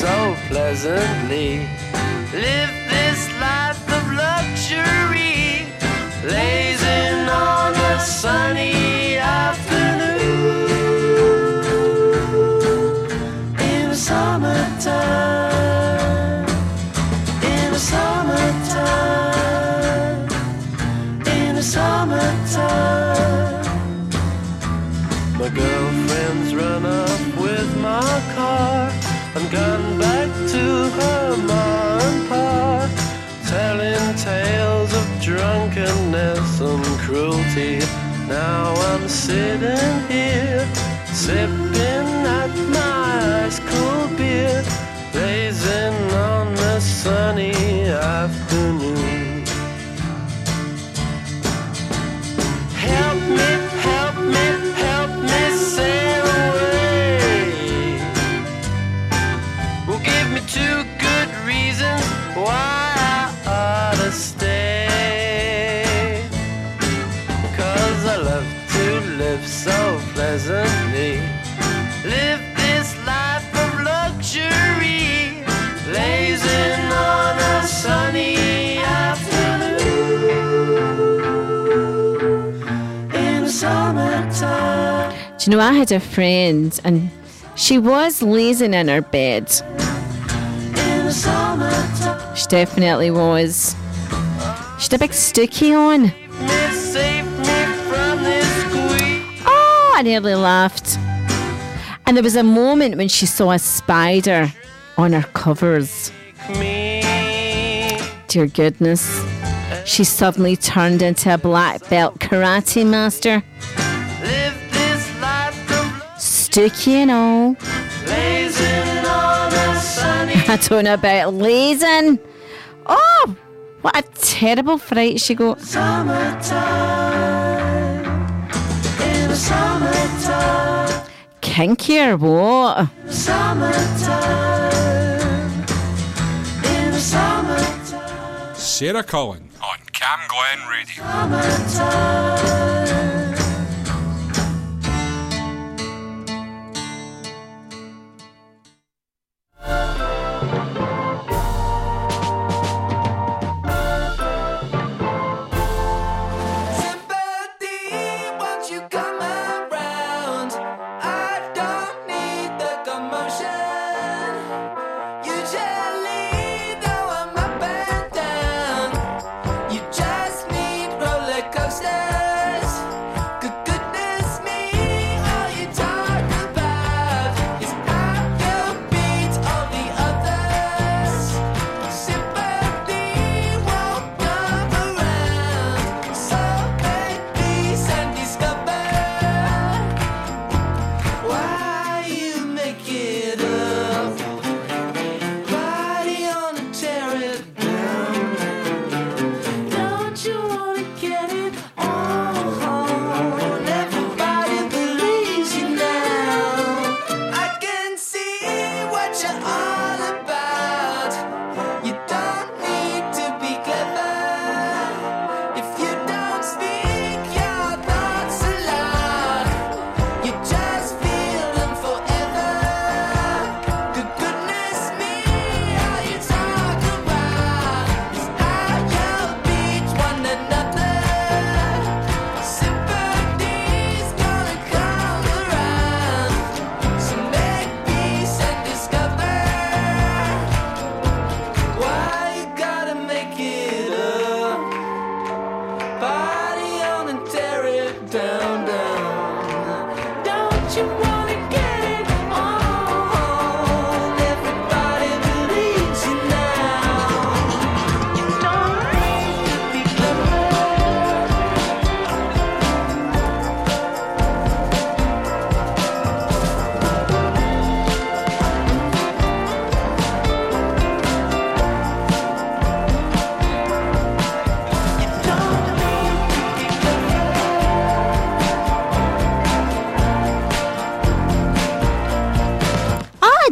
so pleasantly. Live this life of luxury. Blazing on a sunny afternoon. In the summertime, in the summertime, in the summertime. My girlfriend's Now I'm sitting here, sipping know, I had a friend and she was lazing in her bed. She definitely was. She had a big stookie on. Oh, I nearly laughed. And there was a moment when she saw a spider on her covers. Dear goodness. She suddenly turned into a black belt karate master. Stookie and all. On a sunny I don't know about lazing. Oh, what a terrible fright she got. summertime. In the summertime, Kinky or what? summertime. In the summertime, Sarah Cullen on Cam Glen Radio.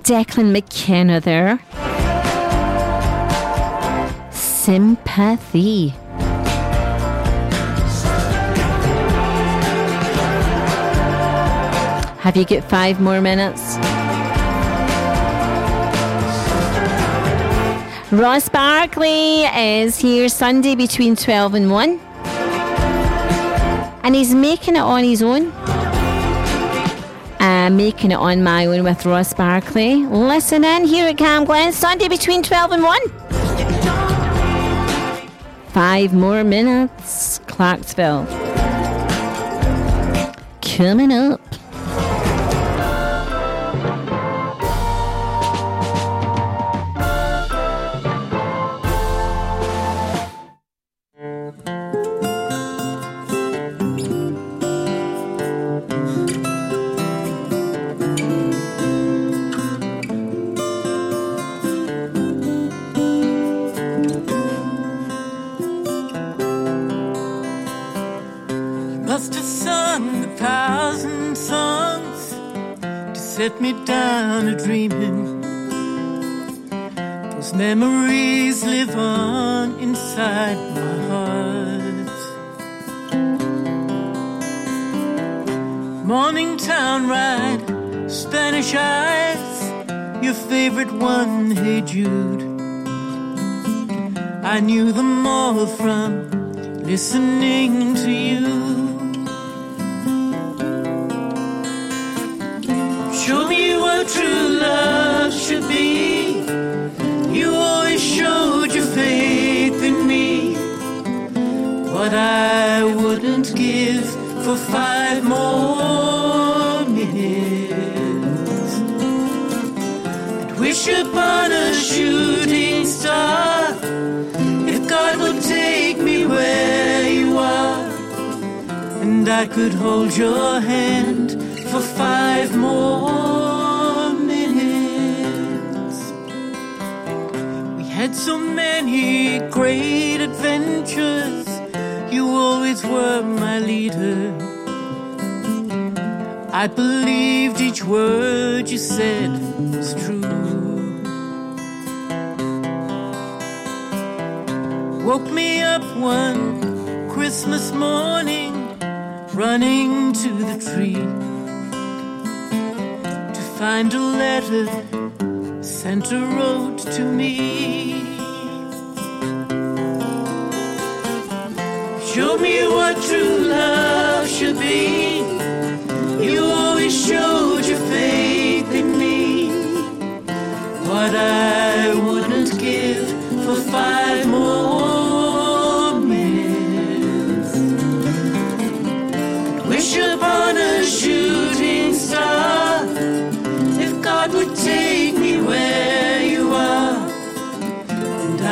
Declan McKenna there. Sympathy. Have you got five more minutes? Ross Barkley is here Sunday between 12 and 1. And he's making it on his own. Uh, making it on my own with Ross Barkley. Listen in here at Camglen Sunday between 12 and 1. Five more minutes, Clarksville. Coming up.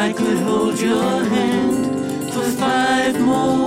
I could hold your hand for five more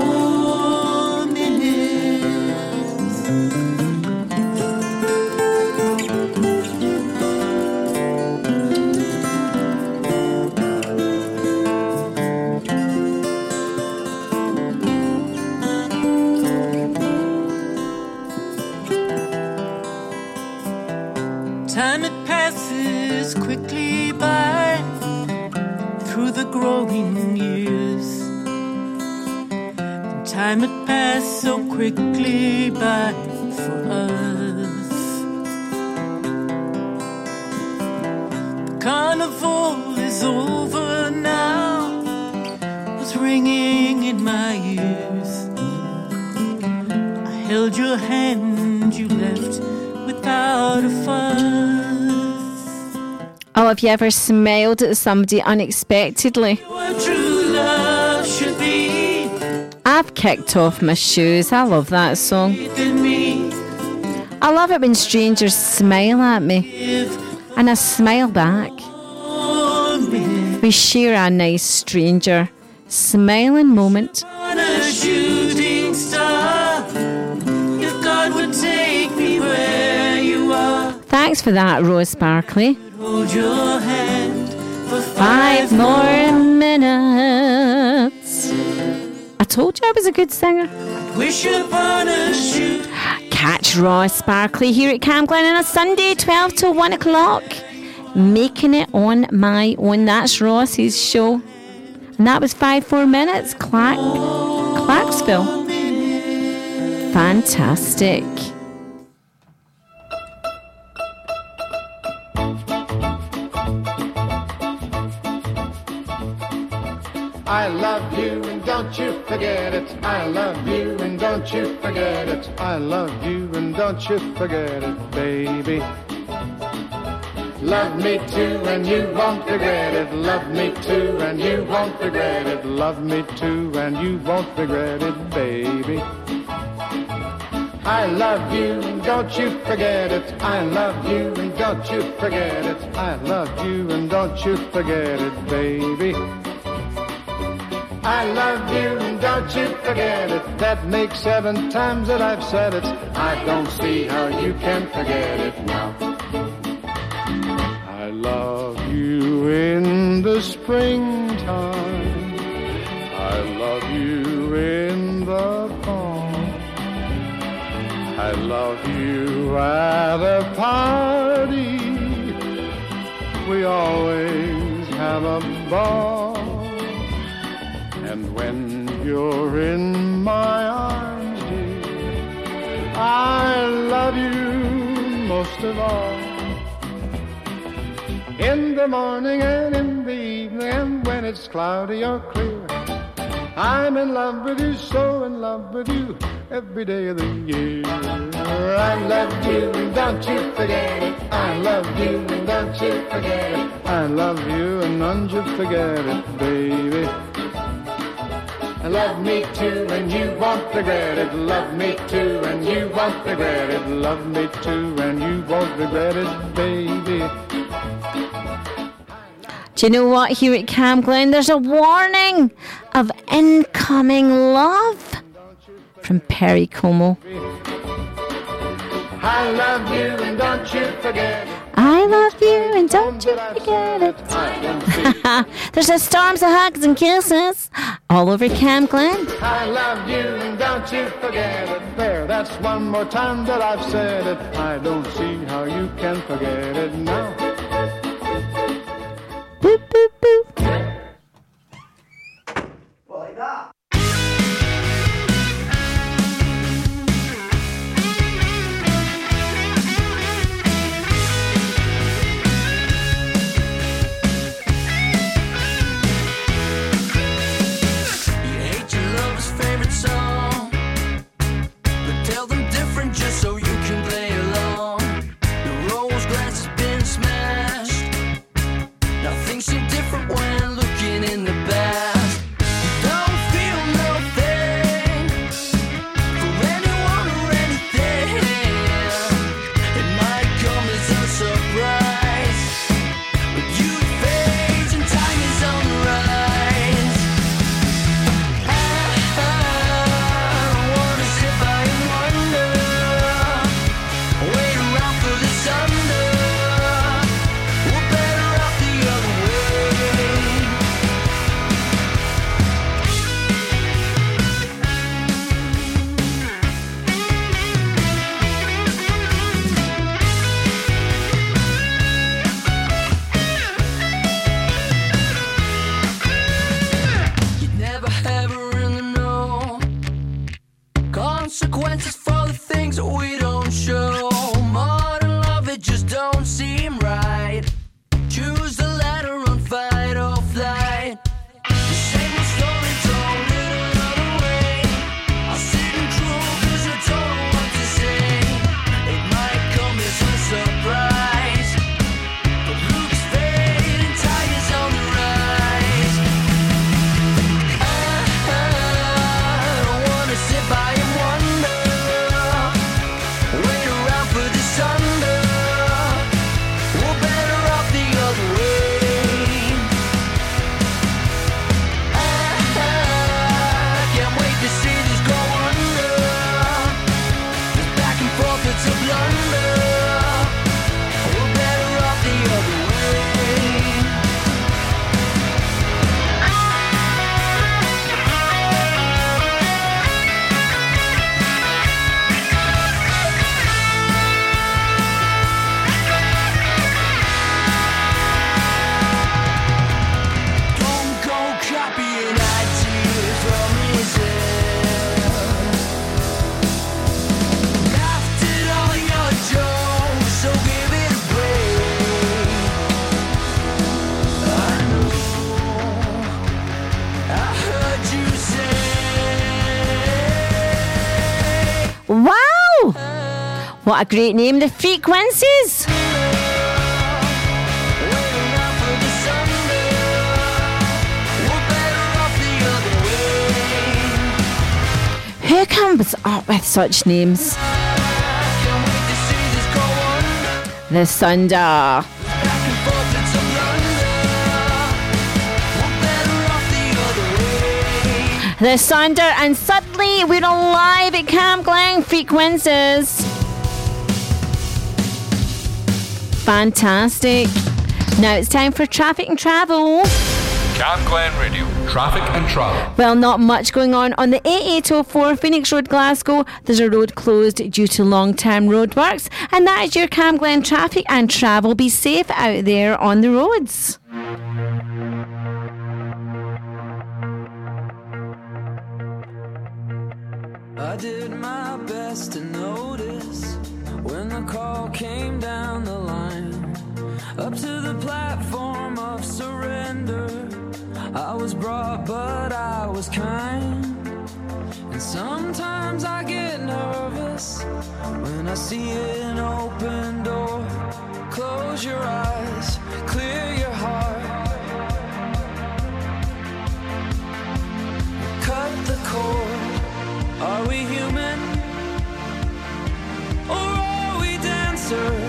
have you ever smiled at somebody unexpectedly? I've kicked off my shoes. I love that song. I love it when strangers smile at me and I smile back. We share a nice stranger smiling moment. Thanks for that, Ross Barkley. Hold your hand for Five more minutes. I told you I was a good singer. Wish upon a shoot. Catch Ross Barkley here at Camglen on a Sunday, 12 to 1 o'clock. Making It On My Own. That's Ross's show. And that was five, four minutes. Clack, Clacksville. Fantastic. Don't you forget it. I love you and don't you forget it. I love you and don't you forget it, baby. Love me too and you won't regret it. Love me too and you won't regret it. Love me too and you won't regret it, baby. I love you and don't you forget it. I love you and don't you forget it. I love you and don't you forget it, baby. I love you and don't you forget it. That makes seven times that I've said it. I don't see how you can forget it now. I love you in the springtime. I love you in the fall. I love you at a party. We always have a ball. And when you're in my arms, dear, I love you most of all. In the morning and in the evening, and when it's cloudy or clear, I'm in love with you, so in love with you every day of the year. I love you, and don't you forget it. I love you, and don't you forget it. I love you, and don't you forget it, baby. Love me too, and you won't regret it. Love me too, and you won't regret it. Love me too, and you won't regret it, baby. Do you know what? Here at Camglen, there's a warning of incoming love from Perry Como. I love you, and don't you forget. I love you and don't you forget it. <laughs> There's a storms of hugs and kisses all over Camglen. I love you, and don't you forget it. There, that's one more time that I've said it. I don't see how you can forget it now. Boop, boop, boop. What a great name, the Frequencies! Who comes up with such names? The Thunder. The Thunder, and suddenly we're alive at Camglen Frequencies. Fantastic. Now it's time for traffic and travel. Camglen Radio. Traffic and travel. Well, not much going on on the A804 Phoenix Road, Glasgow. There's a road closed due to long term roadworks, and that is your Camglen traffic and travel. Be safe out there on the roads. I did my best Up to the platform of surrender. I was brought, but I was kind. And sometimes I get nervous when I see an open door. Close your eyes, clear your heart. Cut the cord. Are we human? Or are we dancer?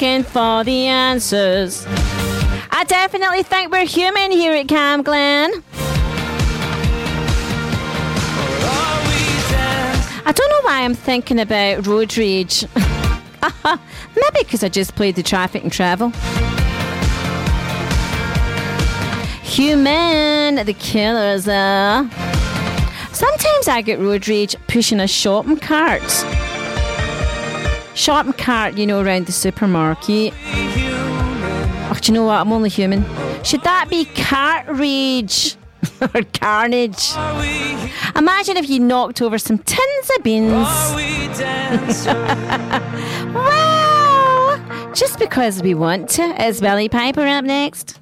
Looking for the answers. I definitely think we're human here at Camglen. I don't know why I'm thinking about road rage. <laughs> Maybe because I just played the traffic and travel. Human, the killers. Uh. Sometimes I get road rage pushing a shopping cart. Shopping cart, you know, around the supermarket. Oh, do you know what? I'm only human. Should that be cart rage <laughs> or carnage? Imagine if you knocked over some tins of beans. <laughs> just because we want to, is Billie Piper up next?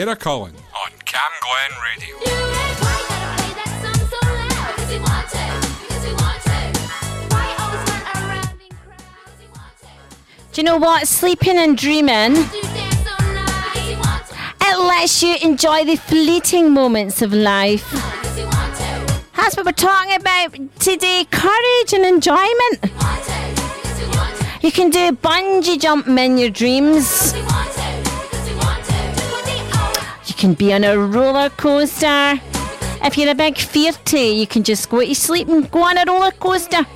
Sarah Cullen. On Cam Glen Radio. Do you know what? Sleeping and dreaming. It. Lets you enjoy the fleeting moments of life. That's what we're talking about today. Courage and enjoyment. You can do bungee jumping in your dreams can be on a roller coaster. If you're a big fearty, you can just go to sleep and go on a roller coaster. <laughs>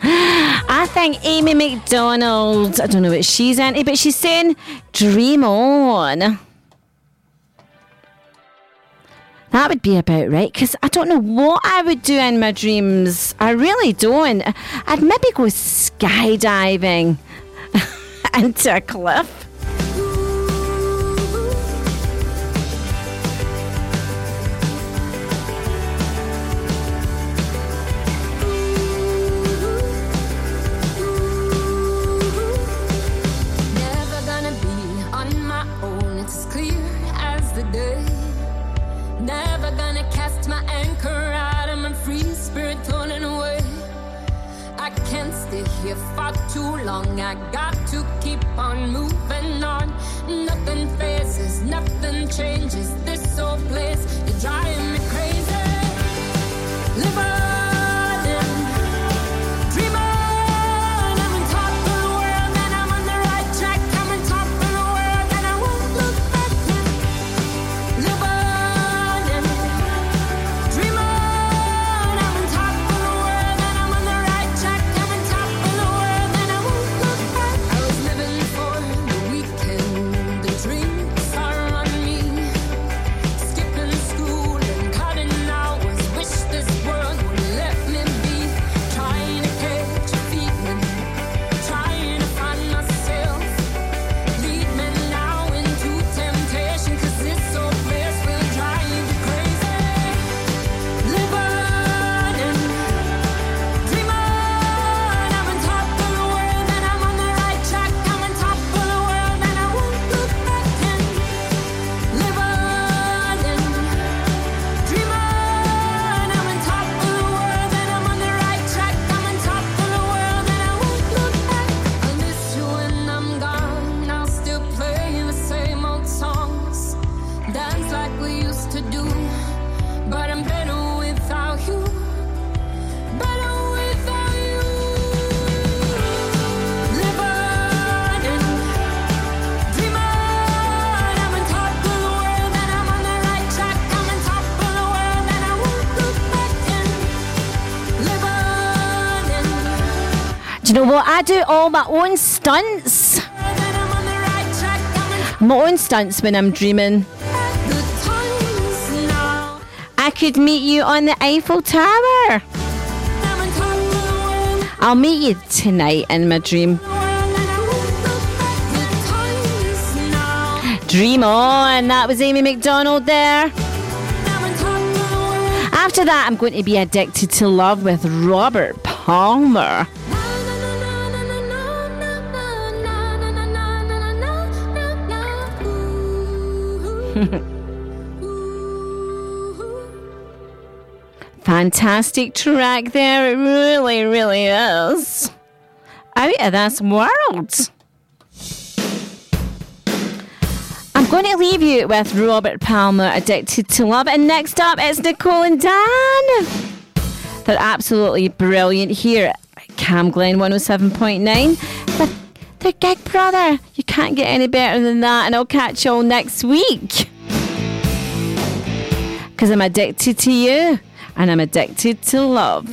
I think Amy Macdonald, I don't know what she's into, but she's saying, dream on. That would be about right because I don't know what I would do in my dreams. I really don't. I'd maybe go skydiving <laughs> into a cliff. long. I got to keep on moving on. Nothing faces, nothing changes. This old place, you're driving me crazy. Live on. What? I do all my own stunts. My own stunts when I'm dreaming. I could meet you on the Eiffel Tower. I'll meet you tonight in my dream. Dream on. That was Amy Macdonald there. After that, I'm going to be addicted to love with Robert Palmer. <laughs> Fantastic track there. It really, really is. Out of this world. I'm going to leave you with Robert Palmer, Addicted to Love. And next up, is Nicole and Dan. They're absolutely brilliant here at Camglen 107.9. They're Gig Brother. You can't get any better than that. And I'll catch you all next week. Because I'm addicted to you and I'm addicted to love.